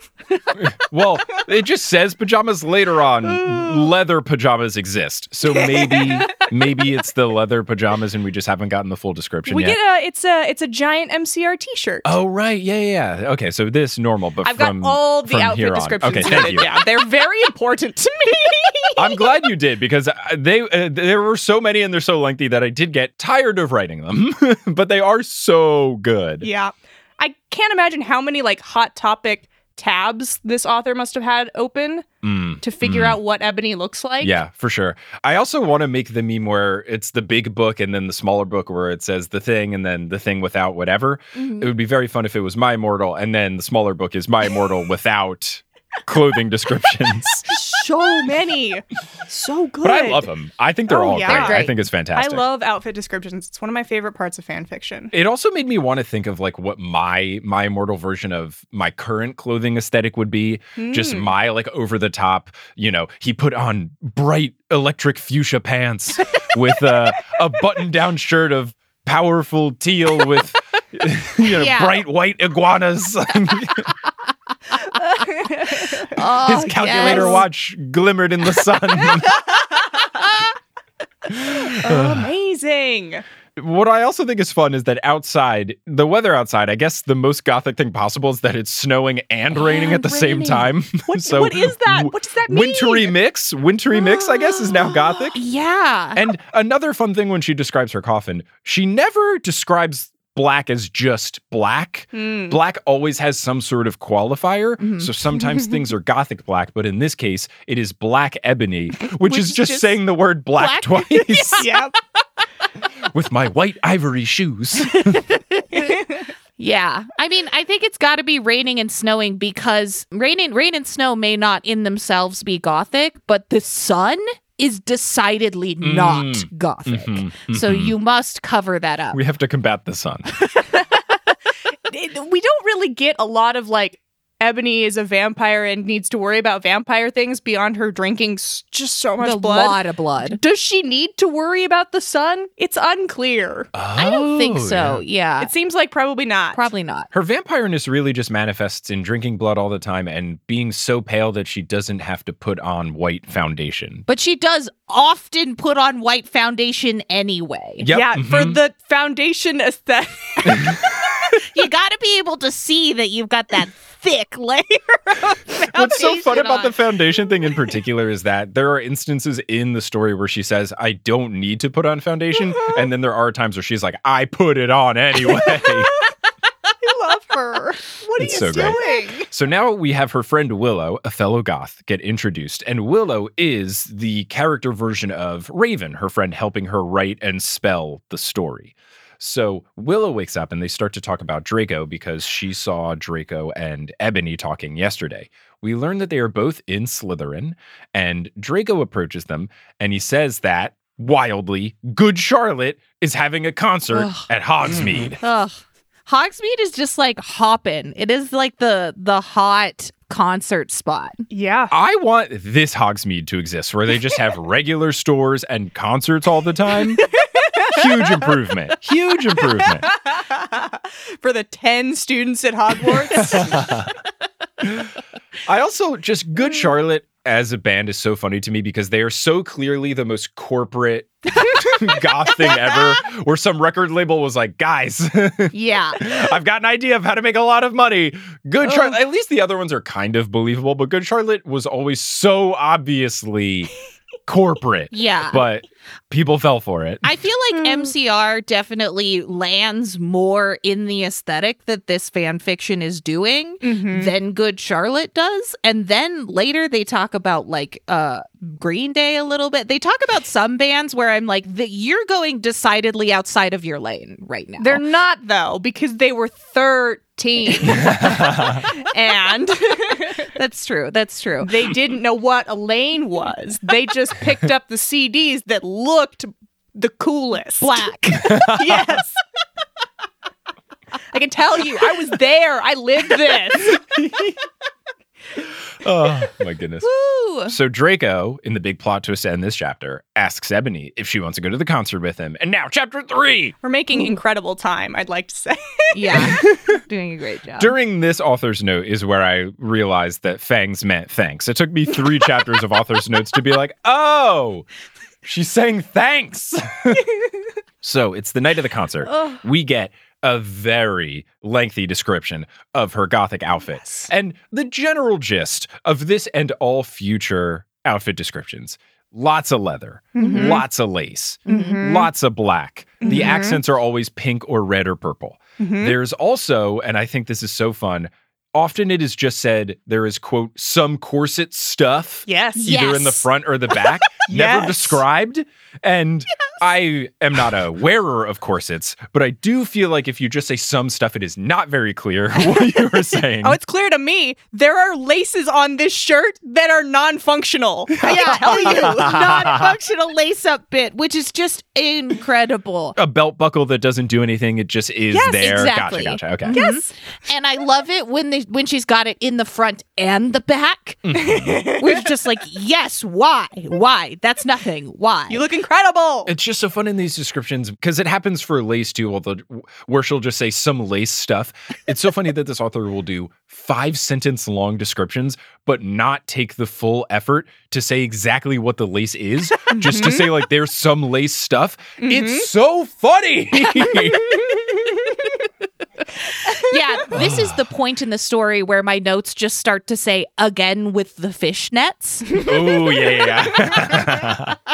<laughs> well, it just says pajamas later on. <sighs> leather pajamas exist. So maybe maybe it's the leather pajamas and we just haven't gotten the full description we yet. get a it's a it's a giant MCR T-shirt. Oh right, yeah, yeah. yeah. Okay, so this normal, but I've from, got all the outfit descriptions Okay, thank you. down. They're very important to me. <laughs> I'm glad you did because uh, they uh, there were so many and they're so lengthy that I did get tired of writing them, <laughs> but they are so good. Yeah. I can't imagine how many like hot topic tabs this author must have had open Mm, to figure mm. out what Ebony looks like. Yeah, for sure. I also want to make the meme where it's the big book and then the smaller book where it says the thing and then the thing without whatever. Mhm. It would be very fun if it was My Immortal and then the smaller book is My Immortal <laughs> without clothing descriptions. <laughs> So many. So good. <laughs> but I love them. I think they're Oh, all yeah. great. They're I think it's fantastic. I love outfit descriptions. It's one of my favorite parts of fan fiction. it also made me want to think of like what my my immortal version of my current clothing aesthetic would be just Mm. my like over the top you know he put on bright electric fuchsia pants <laughs> with a, a button down shirt of powerful teal with <laughs> you know Yeah. bright white iguanas <laughs> Oh, his calculator yes. watch glimmered in the sun <laughs> oh, Amazing. what I also think is fun is that outside, the weather outside, I guess the most gothic thing possible is that it's snowing and raining at the same time. <laughs> What, so what is that? What does that mean? Wintry mix, wintry mix, I guess, is now gothic. <gasps> Yeah. And another fun thing when she describes her coffin, she never describes black as just black. Hmm. Black always has some sort of qualifier. Mhm. So sometimes <laughs> things are gothic black, but in this case, it is black ebony, which, Which is is just, just saying the word black, black. <laughs> twice Yep. <laughs> with my white ivory shoes. Yeah. I mean, I think it's got to be raining and snowing because rain and rain and snow may not in themselves be gothic, but the sun is decidedly not Mm. gothic. Mhm, So mhm. you must cover that up. We have to combat the sun. <laughs> We don't really get a lot of like Ebony is a vampire and needs to worry about vampire things beyond her drinking s- just so much a blood. A lot of blood. Does she need to worry about the sun? It's unclear. I don't think Oh, so. Yeah. It seems like probably not. Probably not. Her vampireness really just manifests in drinking blood all the time and being so pale that she doesn't have to put on white foundation. But she does often put on white foundation anyway. Yep, yeah, for mhm. the foundation aesthetic. <laughs> you got to be able to see that you've got that thick <laughs> layer of What's so fun foundation about the foundation thing in particular is that there are instances in the story where she says, I don't need to put on foundation. Mm-hmm. and then there are times where she's like, I put it on anyway. <laughs> I love her. What are It's you so great. doing? So now we have her friend Willow, a fellow goth, get introduced. And Willow is the character version of Raven, her friend helping her write and spell the story. So Willow wakes up and they start to talk about Draco because she saw Draco and Ebony talking yesterday. We learn that they are both in Slytherin, and Draco approaches them and he says that, wildly, Good Charlotte is having a concert Ugh. at Hogsmeade. <laughs> Ugh. Hogsmeade is just like hopping. It is like the the hot concert spot. Yeah. I want this Hogsmeade to exist where they just have <laughs> regular stores and concerts all the time. <laughs> Huge improvement. Huge improvement. <laughs> For the 10 students at Hogwarts. <laughs> I also just Good Charlotte as a band is so funny to me because they are so clearly the most corporate <laughs> goth thing ever. Where some record label was like, guys, Yeah. I've got an idea of how to make a lot of money. Good Charlotte. Oh. At least the other ones are kind of believable, but Good Charlotte was always so obviously corporate. Yeah. But people fell for it. I feel like Hmm. MCR definitely lands more in the aesthetic that this fan fiction is doing Mhm. than Good Charlotte does. And then later they talk about like uh Green Day a little bit. They talk about some bands where I'm like, that you're going decidedly outside of your lane right now. They're not though because they were 13 <laughs> and <laughs> That's true. That's true. they didn't know what a lane was. They just picked up the CDs that looked the coolest. Black. <laughs> yes. I can tell you, I was there. I lived this. <laughs> oh <laughs> my goodness. Woo. So Draco, in the big plot twist to end this chapter, asks Ebony if she wants to go to the concert with him. And now, chapter three. We're making incredible time, I'd like to say. <laughs> Yeah. Doing a great job. During this author's note is where I realized that fangs meant thanks. It took me three chapters of author's notes to be like, oh, she's saying thanks. so it's the night of the concert. We get a very lengthy description of her gothic outfit and the general gist of this and all future outfit descriptions. Lots of leather, Mm-hmm. lots of lace, lots of black. The accents are always pink or red or purple. Mm-hmm. There's also, and I think this is so fun, often it is just said there is, quote, some corset stuff. Yes. Either in the front or the back, <laughs> never Yes. described. And I am not a wearer of corsets, but I do feel like if you just say some stuff, it is not very clear <laughs> what you were <laughs> saying. Oh, it's clear to me. There are laces on this shirt that are non-functional. I yeah, can tell you. non-functional lace-up bit, which is just incredible. a belt buckle that doesn't do anything, it just is Yes, there. exactly. Gotcha, gotcha. Okay. Yes. Mm-hmm. And I love it when they when she's got it in the front and the back. Mm-hmm. We're just like, yes, why? Why? That's nothing. Why? You look incredible. It's just so fun in these descriptions because it happens for lace too, although where she'll just say some lace stuff. It's so funny that this author will do five sentence long descriptions, but not take the full effort to say exactly what the lace is, just to mm-hmm. say like there's some lace stuff. It's mm-hmm. so funny. <laughs> yeah, this is the point in the story where my notes just start to say again with the fishnets. oh yeah, yeah. yeah. <laughs>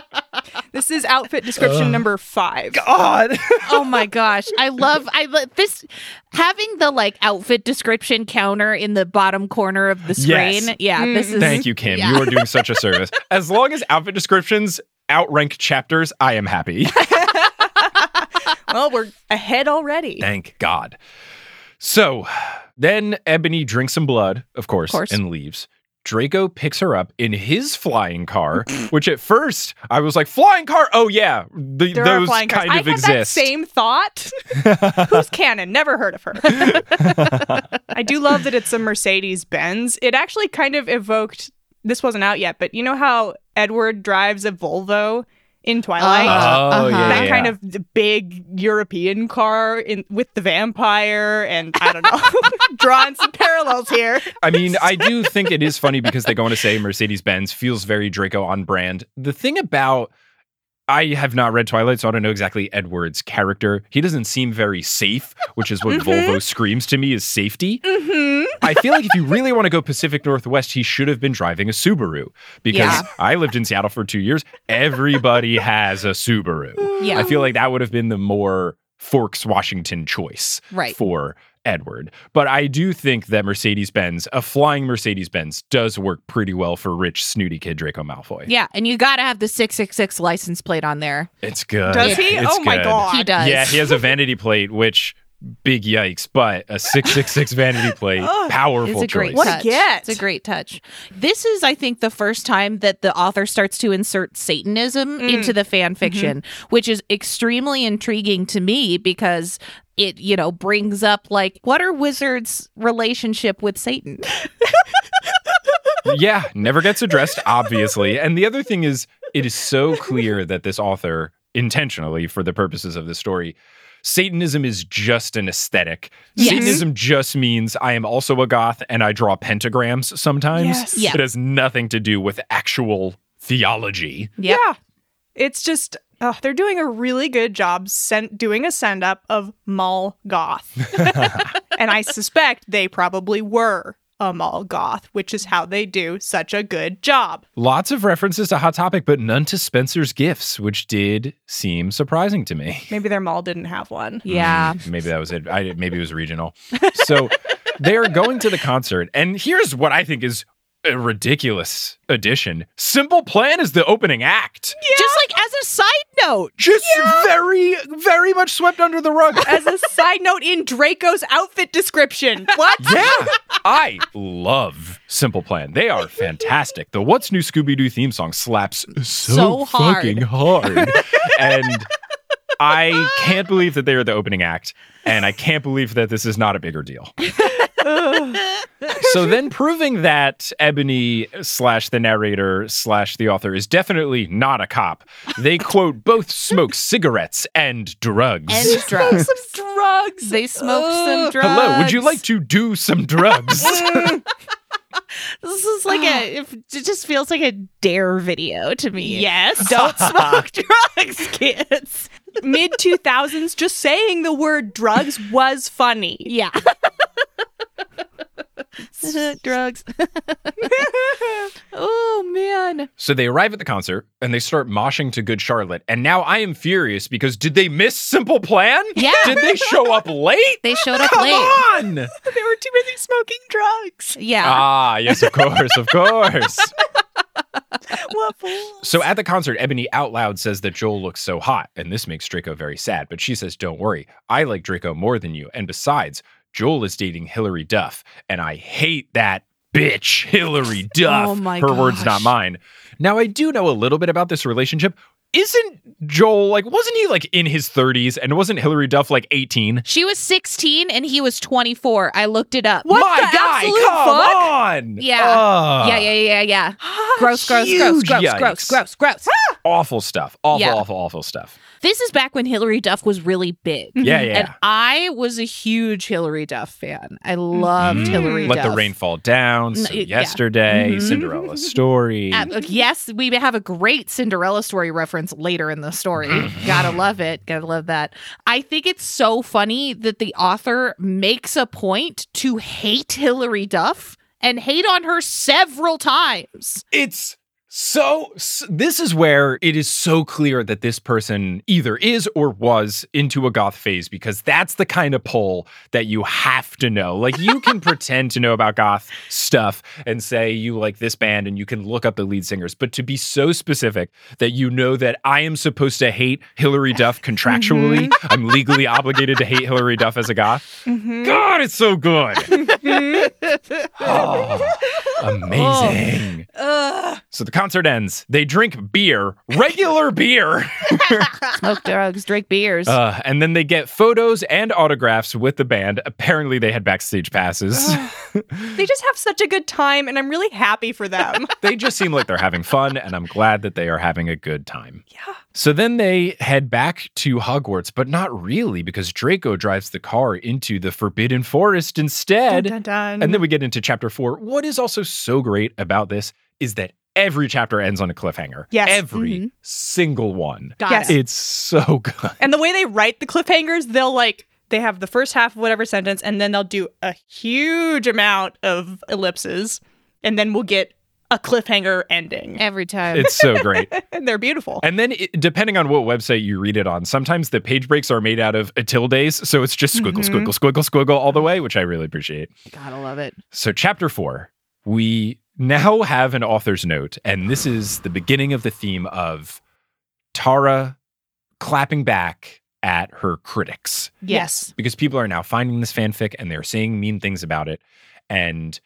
This is outfit description number five. God. oh my gosh. I love I love this having the like outfit description counter in the bottom corner of the screen. Yes. Yeah, this mm. is Thank you, Kim. yeah. You are doing such a service. As long as outfit descriptions outrank chapters, I am happy. <laughs> Well, we're ahead already. Thank God. So then Ebony drinks some blood, of course, course. and leaves. Draco picks her up in his flying car, <laughs> which at first I was like, flying car? Oh, yeah. The, those flying cars. kind I of had that exist. same thought. <laughs> Who's canon? Never heard of her. <laughs> I do love that it's a Mercedes Benz. It actually kind of evoked. This wasn't out yet, but you know how Edward drives a Volvo in Twilight. Oh, Uh-huh. yeah, that yeah. kind of big European car in with the vampire, and I don't know, <laughs> drawing some parallels here. I mean, <laughs> I do think it is funny because they go on to say Mercedes Benz feels very Draco on brand. The thing about I have not read Twilight, so I don't know exactly Edward's character. He doesn't seem very safe, which is what mm-hmm. Volvo screams to me is safety. Mm-hmm. I feel like if you really want to go Pacific Northwest, he should have been driving a Subaru because Yeah. I lived in Seattle for two years. Everybody has a Subaru. Yeah. I feel like that would have been the more Forks, Washington choice Right. for Edward. But I do think that Mercedes Benz, a flying Mercedes Benz, does work pretty well for rich, snooty kid Draco Malfoy. Yeah, and you got to have the 666 license plate on there. It's good. Does he? It's oh my god. He does. Yeah, he has a vanity plate, which big yikes, but a 666 vanity <laughs> plate, oh, powerful It's a great choice. What a get. It's a great touch. This is, I think, the first time that the author starts to insert Satanism mm. into the fan mm-hmm. fiction, which is extremely intriguing to me because it, you know, brings up like, what are wizards' relationship with Satan? yeah, never gets addressed, <laughs> obviously. And the other thing is, it is so clear that this author, intentionally for the purposes of the story, Satanism is just an aesthetic. Yes. Satanism just means I am also a goth and I draw pentagrams sometimes. Yes. Yeah. It has nothing to do with actual theology. Yep. Yeah. It's just oh, they're doing a really good job sent doing a send up of mall goth. <laughs> <laughs> and I suspect they probably were a mall goth, which is how they do such a good job. Lots of references to Hot Topic, but none to Spencer's gifts, which did seem surprising to me. Maybe their mall didn't have one. Yeah. Mm, maybe that was it. I, maybe it was regional. So they are going to the concert, and here's what I think is a ridiculous addition. Simple Plan is the opening act. Yeah. Just like as a side note. Just very, very much swept under the rug. <laughs> As a side note, in Draco's outfit description. What? <laughs> Yeah, I love Simple Plan. They are fantastic. The What's New Scooby Doo theme song slaps so, So hard. fucking hard. and I can't believe that they are the opening act. And I can't believe that this is not a bigger deal. <laughs> <laughs> so then proving that Ebony slash the narrator slash the author is definitely not a cop, they quote both smoke cigarettes and drugs. And drugs. Some drugs. They smoked some drugs. Hello, would you like to do some drugs? <laughs> This is like a. It just feels like a dare video to me. Yes. Don't <laughs> smoke drugs, kids. Mid 2000s, just saying the word drugs was funny. Yeah. <laughs> drugs. <laughs> oh man. So they arrive at the concert and they start moshing to Good Charlotte. And now I am furious because did they miss Simple Plan? Yeah. Did they show up <laughs> late? They showed up Come late. Come on! They were too busy smoking drugs. Yeah. Ah, yes, of course, of course. What fools. So at the concert, Ebony out loud says that Joel looks so hot, and this makes Draco very sad. But she says, Don't worry, I like Draco more than you. And besides, Joel is dating Hilary Duff, and I hate that bitch, <laughs> Hilary <laughs> oh Duff. Oh my Her words, not mine. Now, I do know a little bit about this relationship. Isn't Joel like, wasn't he like in his 30s, and wasn't Hilary Duff like 18? She was 16 and he was 24. I looked it up. What My the guy, absolute come fuck? on! Yeah. Ugh. yeah, yeah, yeah, yeah. <gasps> Gross, gross, gross, Huge gross, yikes. gross, gross, gross. Awful stuff. Awful, Yeah. awful, awful stuff. This is back when Hilary Duff was really big. Yeah, yeah. And I was a huge Hilary Duff fan. I loved Mm. Hilary Let Duff. the rain fall down. So yeah. yesterday, Mhm. Cinderella story. <laughs> Uh, yes, we have a great Cinderella story reference later in the story. Mm-hmm. Gotta love it. Gotta love that. I think it's so funny that the author makes a point to hate Hilary Duff and hate on her several times. it's so s- this is where it is so clear that this person either is or was into a goth phase because that's the kind of pull that you have to know. Like you can <laughs> pretend to know about goth stuff and say you like this band and you can look up the lead singers but to be so specific that you know that i am supposed to hate hilary duff <laughs> contractually mm-hmm. i'm legally obligated to hate hilary duff as a goth? Mm-hmm. God it's so good! Mm-hmm. <laughs> Oh, amazing. Oh. So the concert ends. They drink beer, regular <laughs> beer, <laughs> Smoke drugs, drink beers. uh, and then they get photos and autographs with the band. Apparently, they had backstage passes. <laughs> They just have such a good time, and I'm really happy for them. they just seem like they're having fun, and I'm glad that they are having a good time. Yeah. So then they head back to Hogwarts, but not really because Draco drives the car into the Forbidden Forest instead. Dun, dun, dun. And then we get into chapter four. What is also so great about this is that every chapter ends on a cliffhanger. Yes. Every Mhm. single one. Got yes. it. It's so good. And the way they write the cliffhangers, they'll like they have the first half of whatever sentence, and then they'll do a huge amount of ellipses, and then we'll get a cliffhanger ending. Every time. It's so great. <laughs> And they're beautiful. And then, it, depending on what website you read it on, sometimes the page breaks are made out of tildes. So it's just squiggle, Mhm. squiggle, squiggle, squiggle all the way, which I really appreciate. Gotta love it. So, chapter four, we now have an author's note. And this is the beginning of the theme of Tara clapping back at her critics Yes. because people are now finding this fanfic and they're saying mean things about it. And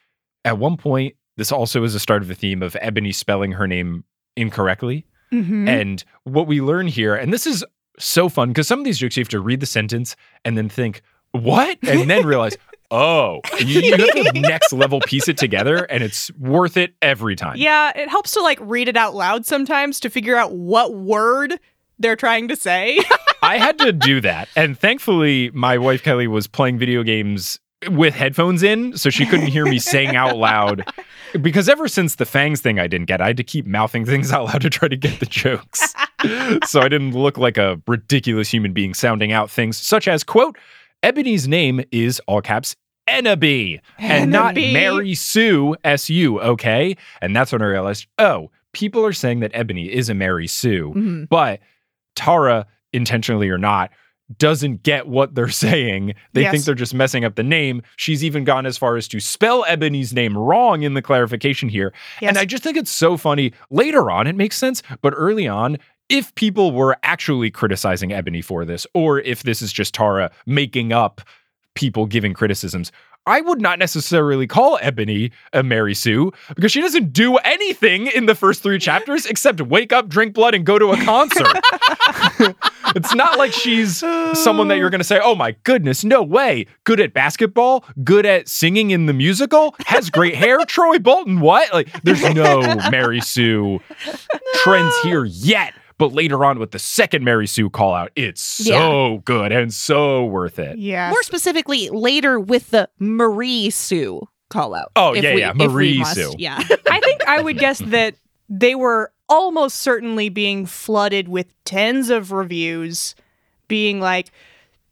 at one point, this also is a start of the theme of Ebony spelling her name incorrectly. Mhm. And what we learn here, and this is so fun because some of these jokes you have to read the sentence and then think, what? And then realize, oh, <laughs> you, you have to next level piece it together and it's worth it every time. Yeah, it helps to like read it out loud sometimes to figure out what word they're trying to say. <laughs> I had to do that. And thankfully, my wife Kelly was playing video games with headphones in, so she couldn't hear me saying out loud. <laughs> Because ever since the fangs thing I didn't get, I had to keep mouthing things out loud to try to get the jokes. so I didn't look like a ridiculous human being sounding out things such as, quote, Ebony's name is all caps Enoby and not Mary Sue, S U, okay? And that's when I realized, oh, people are saying that Ebony is a Mary Sue, Mhm. but Tara, intentionally or not, doesn't get what they're <laughs> saying. They Yes. think they're just messing up the name. She's even gone as far as to spell Ebony's name wrong in the clarification here. Yes. And I just think it's so funny. Later on, it makes sense, but early on, if people were actually criticizing Ebony for this, or if this is just Tara making up people giving criticisms, I would not necessarily call Ebony a Mary Sue because she doesn't do anything in the first three <laughs> chapters except wake up, drink blood, and go to a concert. <laughs> it's not like she's someone that you're going to say, oh my goodness, no way. Good at basketball, good at singing in the musical, has great hair. <laughs> Troy Bolton, what? Like, there's no Mary Sue trends here yet. But later on with the second Mary Sue call out, it's so good and so worth it. yeah. More specifically, later with the Marie Sue call out. Oh, if yeah, we- yeah, if we Marie must, Sue. Yeah. <laughs> I think I would guess <laughs> that they were almost certainly being flooded with tens of reviews being like,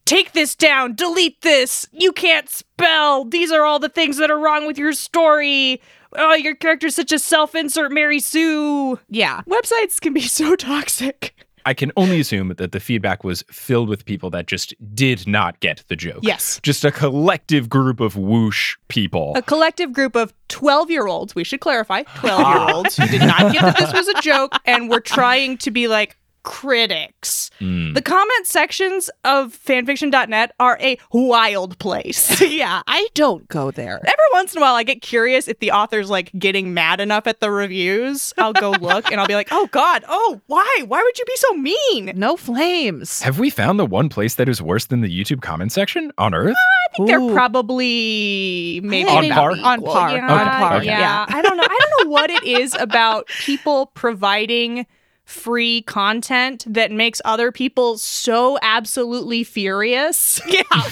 take this down, delete this, you can't spell, these are all the things that are wrong with your story. Oh, your character's such a self insert Mary Sue. Yeah. Websites can be <laughs> so toxic. I can only assume that the feedback was filled with people that just did not get the joke. Yes. Just a collective group of whoosh people. A collective group of 12 year olds, we should clarify, 12 year olds ah. who did not get that this was a joke and were trying to be like critics. Mm. The comment sections of fanfiction.net are a wild place. <laughs> yeah. I don't go there. Every once in a while, I get curious if the author's like getting mad enough at the reviews. I'll go <laughs> look and I'll be like, oh God, oh, why? Why would you be so mean? No flames. Have we found the one place that is worse than the YouTube comment section on Earth? I think they're probably maybe On par? On par. yeah. On Okay, par. okay. Yeah. Yeah. I don't know. I don't know what it is about people providing free content that makes other people so absolutely furious. <laughs> Yeah.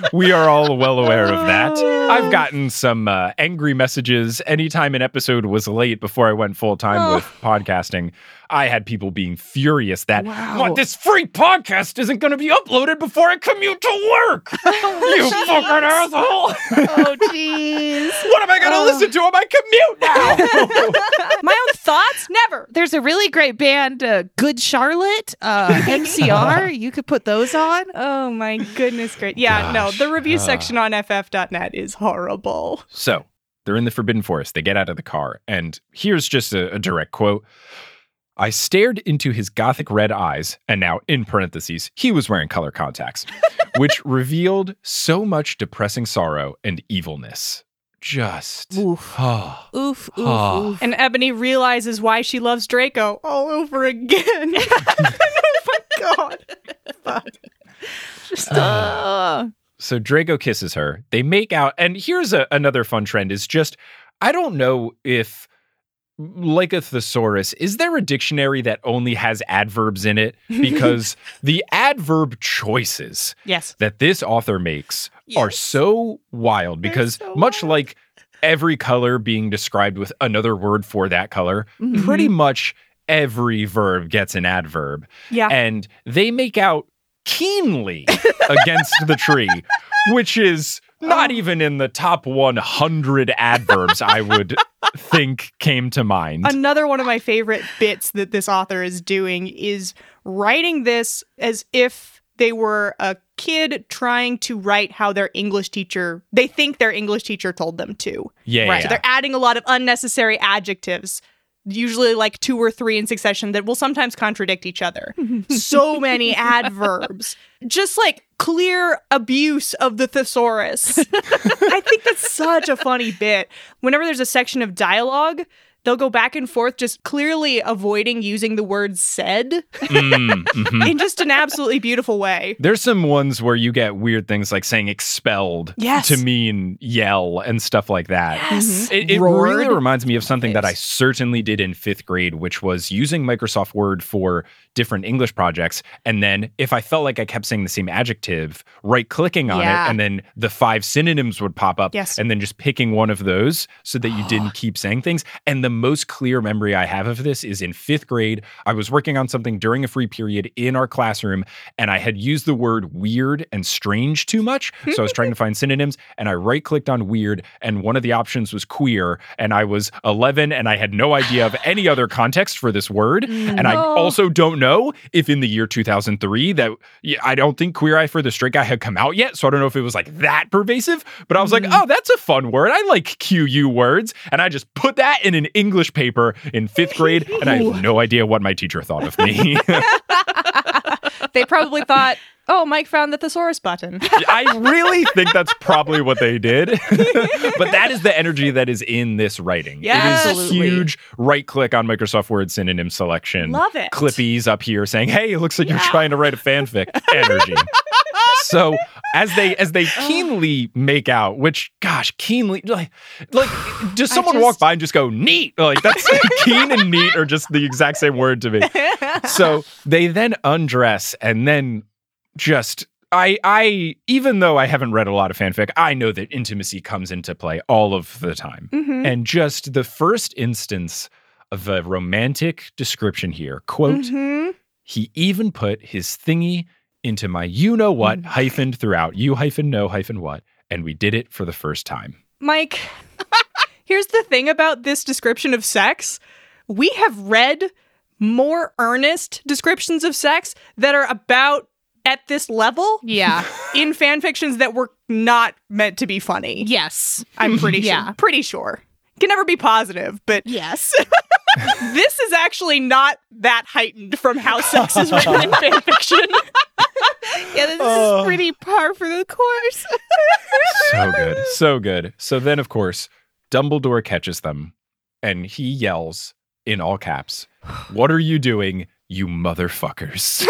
<laughs> we are all well aware of that. I've gotten some uh, angry messages anytime an episode was late before I went full time with podcasting. I had people being furious that what this free podcast isn't going to be uploaded before I commute to work. <laughs> you fucking asshole! oh jeez. what am I going to listen to on my commute now? My own thoughts? Never. There's a really great band, uh, Good Charlotte, uh, <laughs> MCR. You could put those on. Oh my goodness, great. Yeah, no, the review Ah. section on ff.net is horrible. So they're in the Forbidden Forest. They get out of the car, and here's just a, a direct quote. I stared into his gothic red eyes, and now in parentheses, he was wearing color contacts, which <laughs> revealed so much depressing sorrow and evilness. Just. Oof. <sighs> Oh. Oof, oof, Ah. oof. And Ebony realizes why she loves Draco all over again. <laughs> oh my god. Just, uh, So Draco kisses her. They make out, and here's a, another fun trend: is just I don't know if like a thesaurus, is there a dictionary that only has adverbs in it? <laughs> Because the adverb choices yes. that this author makes are so wild because so much wild. like every color being described with another word for that color, Mhm. pretty much every verb gets an adverb Yeah. and they make out keenly <laughs> against the tree, which is not even in the top 100 adverbs I would <laughs> think came to mind. Another one of my favorite bits that this author is doing is writing this as if they were a kid trying to write how their English teacher, they think their English teacher told them to. yeah, Right. yeah. So they're adding a lot of unnecessary adjectives, usually like two or three in succession that will sometimes contradict each other. so many <laughs> adverbs. Just like clear abuse of the thesaurus. <laughs> I think that's such a funny bit. Whenever there's a section of dialogue, they'll go back and forth, just clearly avoiding using the word said Mm, <laughs> mhm. in just an absolutely beautiful way. There's some ones where you get weird things like saying expelled Yes. to mean yell and stuff like that. Yes. It, it really reminds me of something that I certainly did in fifth grade, which was using Microsoft Word for different English projects. And then if I felt like I kept saying the same adjective, right clicking on Yeah. it, and then the five synonyms would pop up. Yes. And then just picking one of those so that you didn't <gasps> keep saying things. And the most clear memory I have of this is in fifth grade. I was working on something during a free period in our classroom, and I had used the word weird and strange too much. So I was trying to find synonyms, and I right clicked on weird, and one of the options was queer. And I was 11, and I had no idea of any other context for this word. Mm. And I also don't know if in the year 2003 that I don't think Queer Eye for the Straight Guy had come out yet. So I don't know if it was like that pervasive, but I was like, mm. oh, that's a fun word. I like QU words. And I just put that in an English paper in fifth grade, and I have no idea what my teacher thought of me. <laughs> They probably thought, oh, Mike found the thesaurus button. I really think that's probably what they did. <laughs> but that is the energy that is in this writing. It is Absolutely. huge right click on Microsoft Word synonym selection. Love it. Clippy's up here saying, "Hey, it looks like you're trying to write a fanfic." energy. <laughs> so as they as they <laughs> keenly make out, which gosh, keenly like like does someone walk by and just go neat? Like that's <laughs> keen and neat are just the exact same word to me. So they then undress and then just I I even though I haven't read a lot of fanfic, I know that intimacy comes into play all of the time. Mhm. And just the first instance of a romantic description here, quote, Mhm. he even put his thingy into my you know what mm-hmm. hyphened throughout, you hyphen know hyphen what, and we did it for the first time. Mike, <laughs> here's the thing about this description of sex. We have read more earnest descriptions of sex that are about at this level Yeah. <laughs> in fan fictions that were not meant to be funny. yes. I'm pretty <laughs> Yeah. sure. Pretty sure. Can never be positive, but Yes. <laughs> this is actually not that heightened from how sex is written in fan fiction. <laughs> yeah, this Oh. is pretty par for the course. <laughs> So good. So good. So then of course, Dumbledore catches them and he yells in all caps, "What are you doing, you motherfuckers?"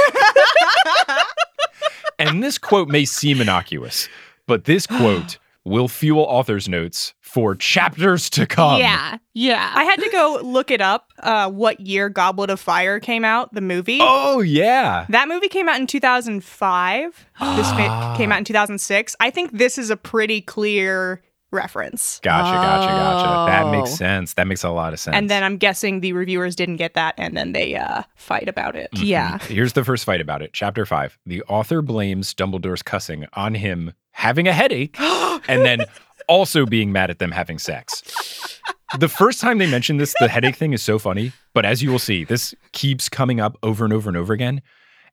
and this quote may seem innocuous, but this quote will fuel author's notes for chapters to come. yeah. Yeah. I had to go look it up uh, what year Goblet of Fire came out, the movie. Oh yeah. That movie came out in 2005. This <gasps> fi- came out in 2006. I think this is a pretty clear reference. Gotcha, gotcha, gotcha. That makes Oh. sense. That makes a lot of sense. And then I'm guessing the reviewers didn't get that and then they uh, fight about it. yeah. Here's the first fight about it. Chapter five. The author blames Dumbledore's cussing on him having a headache <gasps> and then also being mad at them having sex. The first time they mention this, the headache thing is so funny. But as you will see, this keeps coming up over and over and over again.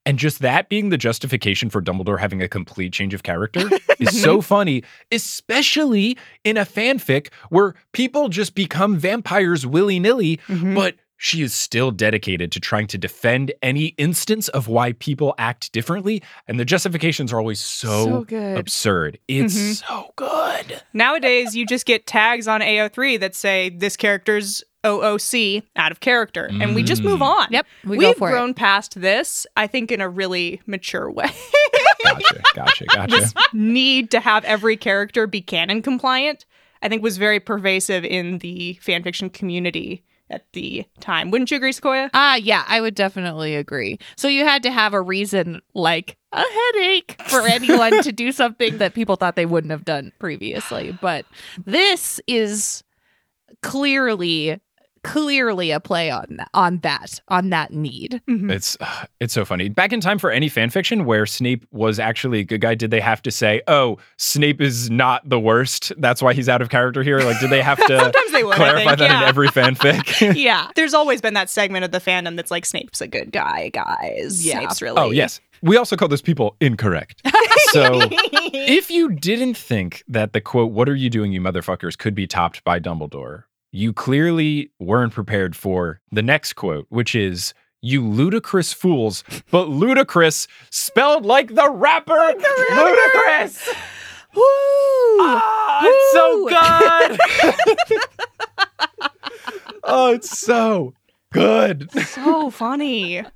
And just that being the justification for Dumbledore having a complete change of character <laughs> is so funny, especially in a fanfic where people just become vampires willy nilly, mm-hmm. but she is still dedicated to trying to defend any instance of why people act differently. And the justifications are always so, So good. absurd. It's Mhm. so good. Nowadays, you just get tags on AO3 that say this character's OOC out of character, and we just move on. Yep, We We've for it. grown past this, I think, in a really mature way. Gotcha, gotcha, <laughs> gotcha. Need to have every character be canon compliant, I think, was very pervasive in the fanfiction community at the time. Wouldn't you agree, Sequoia? Ah, yeah, I would definitely agree. So you had to have a reason like a headache for <laughs> anyone to do something that people thought they wouldn't have done previously. But this is clearly clearly a play on on that on that need. It's uh, <sighs> it's so funny. Back in time for any fan fiction where Snape was actually a good guy, did they have to say, "Oh, Snape is not the worst. That's why he's out of character here"? Like, did they have to <laughs> Sometimes they would, clarify think, that in yeah. every fanfic? <laughs> <laughs> Yeah. There's always been that segment of the fandom that's like, Snape's a good guy, guys. Yeah. Snape's really. oh yes, we also call those people incorrect. so, if you didn't think that the quote "What are you doing, you motherfuckers" could be topped by Dumbledore, you clearly weren't prepared for the next quote, which is. You ludicrous fools, but ludicrous spelled like the rapper Ludacris. <laughs> Woo! Ah, it's so good. <laughs> oh, it's so good. So funny. <laughs>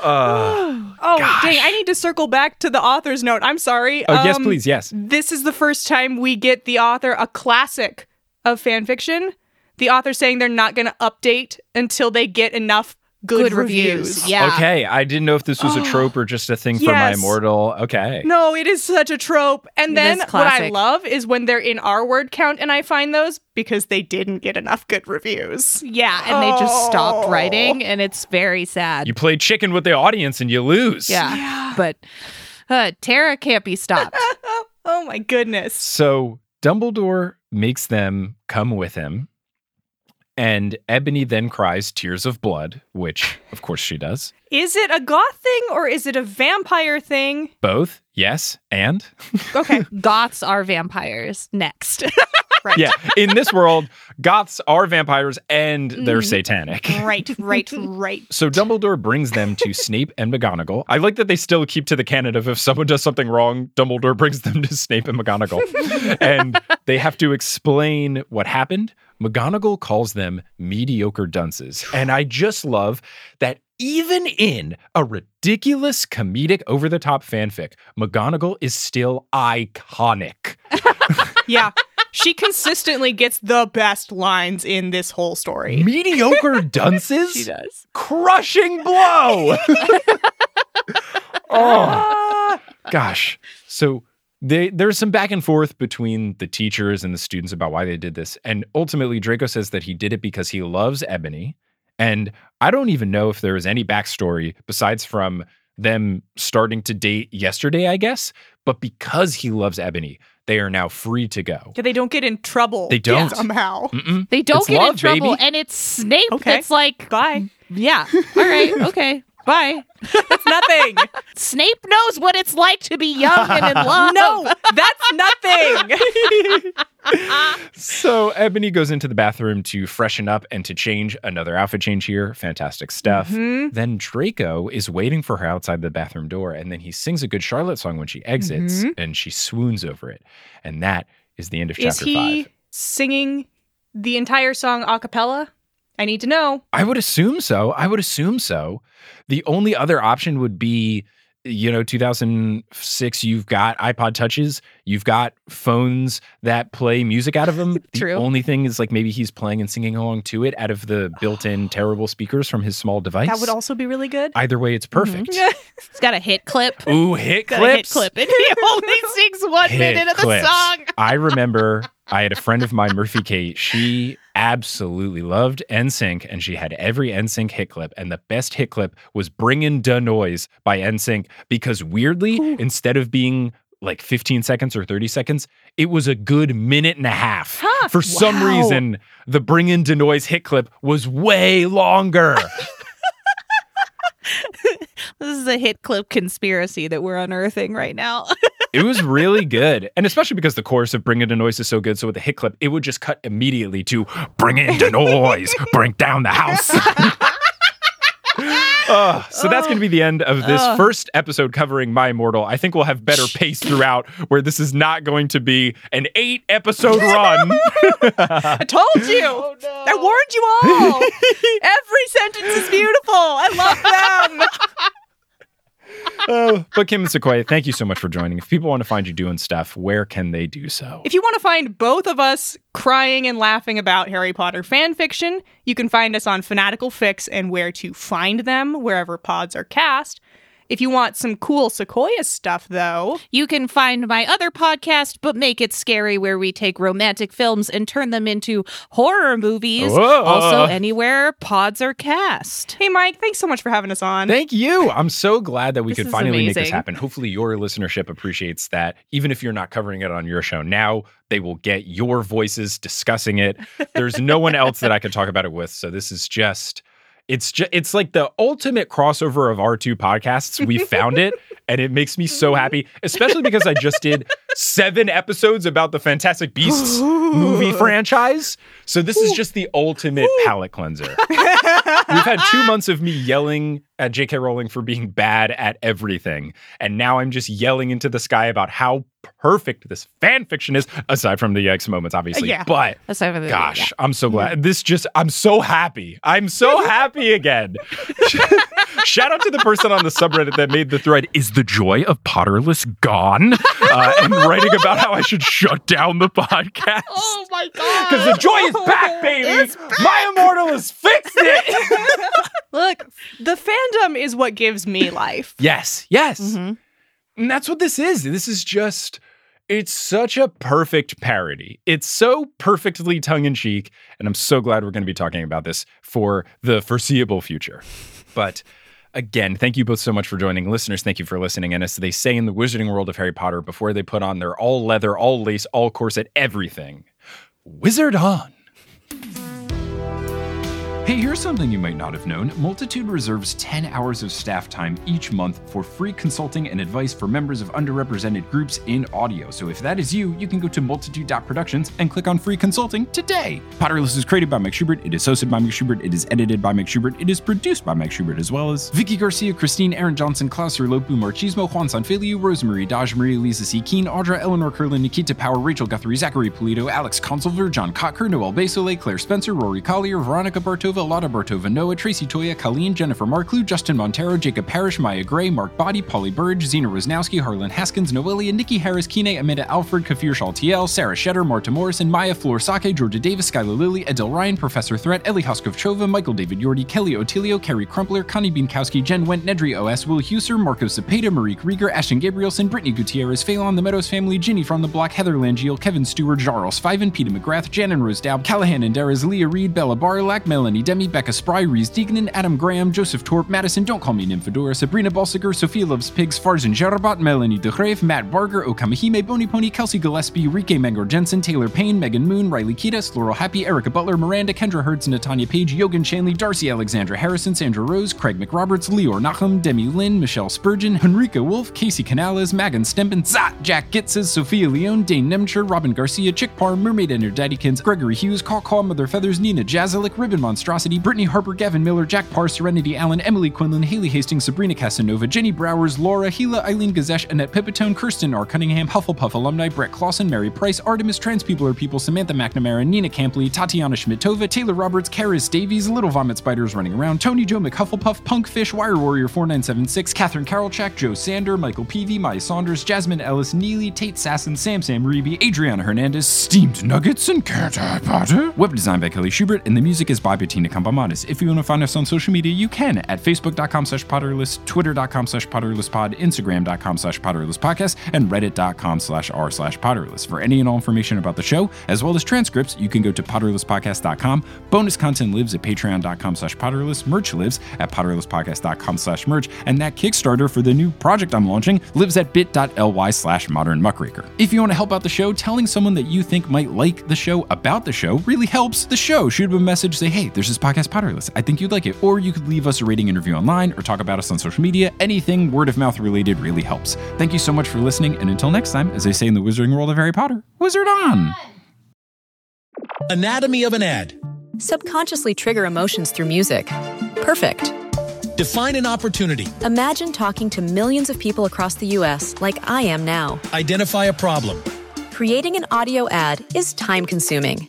Uh, <sighs> Oh, Gosh. dang. I need to circle back to the author's note. I'm sorry. oh, yes, Um, please. Yes. This is the first time we get the author a classic of fan fiction. The author saying they're not going to update until they get enough good, Good reviews. reviews. Yeah. Okay, I didn't know if this was a <gasps> trope or just a thing for my Yes. immortal. Okay. No, it is such a trope. And It then what I love is when they're in our word count and I find those because they didn't get enough good reviews. Yeah, and they just stopped Oh. writing, and it's very sad. You play chicken with the audience and you lose. yeah. but uh, Tara can't be stopped. <laughs> Oh my goodness. So Dumbledore makes them come with him. And Ebony then cries tears of blood, which of course she does. Is it a goth thing or is it a vampire thing? Both, yes, and <laughs> Okay. Goths are vampires. Next. <laughs> Right. yeah. In this world, goths are vampires and they're mm-hmm. satanic. Right, right, <laughs> right. So Dumbledore brings them to Snape and McGonagall. I like that they still keep to the canon of if someone does something wrong, Dumbledore brings them to Snape and McGonagall. <laughs> and they have to explain what happened. McGonagall calls them mediocre dunces. And I just love that even in a ridiculous comedic over the top fanfic, McGonagall is still iconic. <laughs> Yeah. She consistently gets the best lines in this whole story. Mediocre <laughs> dunces? She does. Crushing blow. <laughs> oh. gosh. So they, there's some back and forth between the teachers and the students about why they did this. And ultimately, Draco says that he did it because he loves Ebony. And I don't even know if there is any backstory besides from them starting to date yesterday, I guess. But because he loves Ebony, they are now free to go. Yeah, they don't get in trouble. They don't. <laughs> somehow. Mm-mm. They don't It's get love, in trouble, baby. and it's Snape Okay. that's like, Bye. <laughs> yeah, all right, okay, bye. <laughs> That's nothing. Snape knows what it's like to be young and in <laughs> love. no, that's nothing. <laughs> So Ebony goes into the bathroom to freshen up and to change another outfit change here. Fantastic stuff. Mhm. Then Draco is waiting for her outside the bathroom door, and then he sings a Good Charlotte song when she exits, Mhm. and she swoons over it. And that is the end of Is chapter he five. singing the entire song a cappella? I need to know. I would assume so. I would assume so. The only other option would be, you know, 2006, you've got iPod touches, you've got phones that play music out of them. <laughs> The only thing is like maybe he's playing and singing along to it out of the built-in <gasps> terrible speakers from his small device. That would also be really good. Either way, it's mm-hmm. perfect. <laughs> It's got a hit clip. Ooh, hit Got a hit clip, <laughs> and he only sings one Hit minute of the song. I remember I had a friend of mine, Murphy Kate. She absolutely loved NSYNC, and she had every NSYNC hit clip. And the best hit clip was "Bringin' Da Noise" by NSYNC because weirdly, instead of being like 15 seconds or 30 seconds, it was a good minute and a half. Huh. For some reason, the "Bringin' Da Noise" hit clip was way longer. <laughs> <laughs> This is a hit clip conspiracy that we're unearthing right now. <laughs> It was really good. And especially because the chorus of Bringin' Da Noise is so good. So with the hit clip, it would just cut immediately to Bringin' Da Noise, <laughs> Bring Down the House. <laughs> Ugh, so that's going to be the end of this first episode covering My Immortal. I think we'll have better pace throughout, where this is not going to be an eight episode run. <laughs> I told you. Oh, I warned you all. Every sentence is beautiful. I love them. Oh, <laughs> but Kim and Sequoia, thank you so much for joining. If people want to find you doing stuff, where can they do so? If you want to find both of us crying and laughing about Harry Potter fan fiction, you can find us on Fanatical Fics and where to find them wherever pods are cast. If you want some cool Sequoia stuff, though, You can find my other podcast, But Make It Scary, where we take romantic films and turn them into horror movies. Whoa. Also, anywhere pods are cast. hey Mike, thanks so much for having us on. Thank you. I'm so glad that we could is finally make this happen. Hopefully, your listenership appreciates that. Even if you're not covering it on your show now, they will get your voices discussing it. There's no one else that I could talk about it with. So this is just. It's just it's like the ultimate crossover of our two podcasts. We found it <laughs> and it makes me so happy, especially because I just did 7 episodes about the Fantastic Beasts <laughs> movie franchise. So this is just the ultimate palate cleanser. We've had two months of me yelling at J.K. Rowling for being bad at everything. And now I'm just yelling into the sky about how perfect this fan fiction is, aside from the yikes moments, obviously. Yeah. But Aside from the- gosh, I'm so glad. This just, I'm so happy. I'm so <laughs> happy again. <laughs> Shout out to the person on the subreddit that made the thread, Is the joy of Potterless gone? Uh, and writing about how I should shut down the podcast. Oh my god! Because the joy is back, <laughs> baby. My immortal has fixed it. <laughs> Look, the fandom is what gives me life. yes, yes. Mhm. And that's what this is. This is just, it's such a perfect parody. It's so perfectly tongue in cheek. And I'm so glad we're going to be talking about this for the foreseeable future. But again, thank you both so much for joining. Listeners, thank you for listening. And as they say in the wizarding world of Harry Potter, before they put on their all leather, all lace, all corset, everything, wizard on. Mm-hmm. Hey, here's something you might not have known. Multitude reserves 10 hours of staff time each month for free consulting and advice for members of underrepresented groups in audio. So if that is you, you can go to multitude.productions and click on free consulting today. Potterless is created by Mike Schubert, it is hosted by Mike Schubert, it is edited by Mike Schubert, it is produced by Mike Schubert, as well as Vicky Garcia, Christine, Aaron Johnson, Klaus Lopu, Marchismo, Juan Sanfilio, Rosemary, Daj Marie, Lisa C. Keen, Audra, Eleanor Curlin, Nikita Power, Rachel Guthrie, Zachary Polito, Alex Consulver, John Cocker, Noel Basile, Claire Spencer, Rory Collier, Veronica Bartova, Lotta Bartova, Noah, Tracy Toya, Colleen, Jennifer Marklew, Justin Montero, Jacob Parrish, Maya Gray, Mark Body, Polly Burge, Zena Rosnowski, Harlan Haskins, Noelia, Nikki Harris, Kine, Amanda Alfred, Kafir Shaltiel, Sarah Shetter, Marta Morrison, Maya Flor Sake, Georgia Davis, Skylar Lilly, Adele Ryan, Professor Threat, Ellie Hoskovchova, Michael David Yordi, Kelly Otilio, Kerry Crumpler, Connie Bienkowski, Jen Went, Nedry OS, Will Huser, Marco Cepeda, Marique Rieger, Ashton Gabrielson, Brittany Gutierrez, Phelan, The Meadows Family, Ginny from the Block, Heather Langiel, Kevin Stewart, Jarls Fiven, Peter McGrath, Jan and Rose Dowd, Callahan and Dariz, Leah Reed, Bella Barlack, Melanie Demi, Becca Spry, Reese Deignan, Adam Graham, Joseph Torp, Madison, Don't Call Me Nymphadora, Sabrina Balsiger, Sophia Loves Pigs, Farzan Jarabat, Melanie DeGrave, Matt Barger, Okamahime, Bony Pony, Kelsey Gillespie, Rike Mangor Jensen, Taylor Payne, Megan Moon, Riley Kiedis, Laurel Happy, Erica Butler, Miranda, Kendra Hertz, Natanya Page, Yogan Shanley, Darcy Alexandra Harrison, Sandra Rose, Craig McRoberts, Leor Nachum, Demi Lynn, Michelle Spurgeon, Henrika Wolf, Casey Canales, Megan Stempen, Zat, Jack Gitzes, Sophia Leone, Dane Nemcher, Robin Garcia, Chick Parr, Mermaid and her Daddykins, Gregory Hughes, Caw Caw, Mother Feathers, Nina Jazalik, Ribbon Monstrosity, Brittany Harper, Gavin Miller, Jack Parr, Serenity Allen, Emily Quinlan, Haley Hastings, Sabrina Casanova, Jenny Browers, Laura, Gila, Eileen Gazesh, Annette Pipitone, Kirsten R. Cunningham, Hufflepuff alumni, Brett Clausen, Mary Price, Artemis, Trans People Are People, Samantha McNamara, Nina Campley, Tatiana Schmidtova, Taylor Roberts, Karis Davies, Little Vomit Spiders Running Around, Tony Joe McHufflepuff, Punkfish, Wire Warrior 4976, Catherine Carolchak, Joe Sander, Michael Peavy, Maya Saunders, Jasmine Ellis, Neely, Tate Sasson, Sam Sam Reeby, Adriana Hernandez, Steamed Nuggets, and Can't I Potter? Web design by Kelly Schubert, and the music is by Bettina Campomanes. If you want to find us on social media, you can at facebook.com slash potterless, twitter.com slash potterlesspod, instagram.com slash potterlesspodcast, and reddit.com slash r slash potterless. For any and all information about the show, as well as transcripts, you can go to potterlesspodcast.com. Bonus content lives at patreon.com slash potterless. Merch lives at potterlesspodcast.com slash merch. And that Kickstarter for the new project I'm launching lives at bit.ly slash modern muckraker. If you want to help out the show, telling someone that you think might like the show about the show really helps the show. Shoot them a message, say, hey, there's this podcast, Potterless. I think you'd like it. Or you could leave us a rating interview online or talk about us on social media. Anything word of mouth related really helps. Thank you so much for listening. And until next time, as they say in the wizarding world of Harry Potter, wizard on! Anatomy of an ad. Subconsciously trigger emotions through music. Perfect. Define an opportunity. Imagine talking to millions of people across the US like I am now. Identify a problem. Creating an audio ad is time consuming.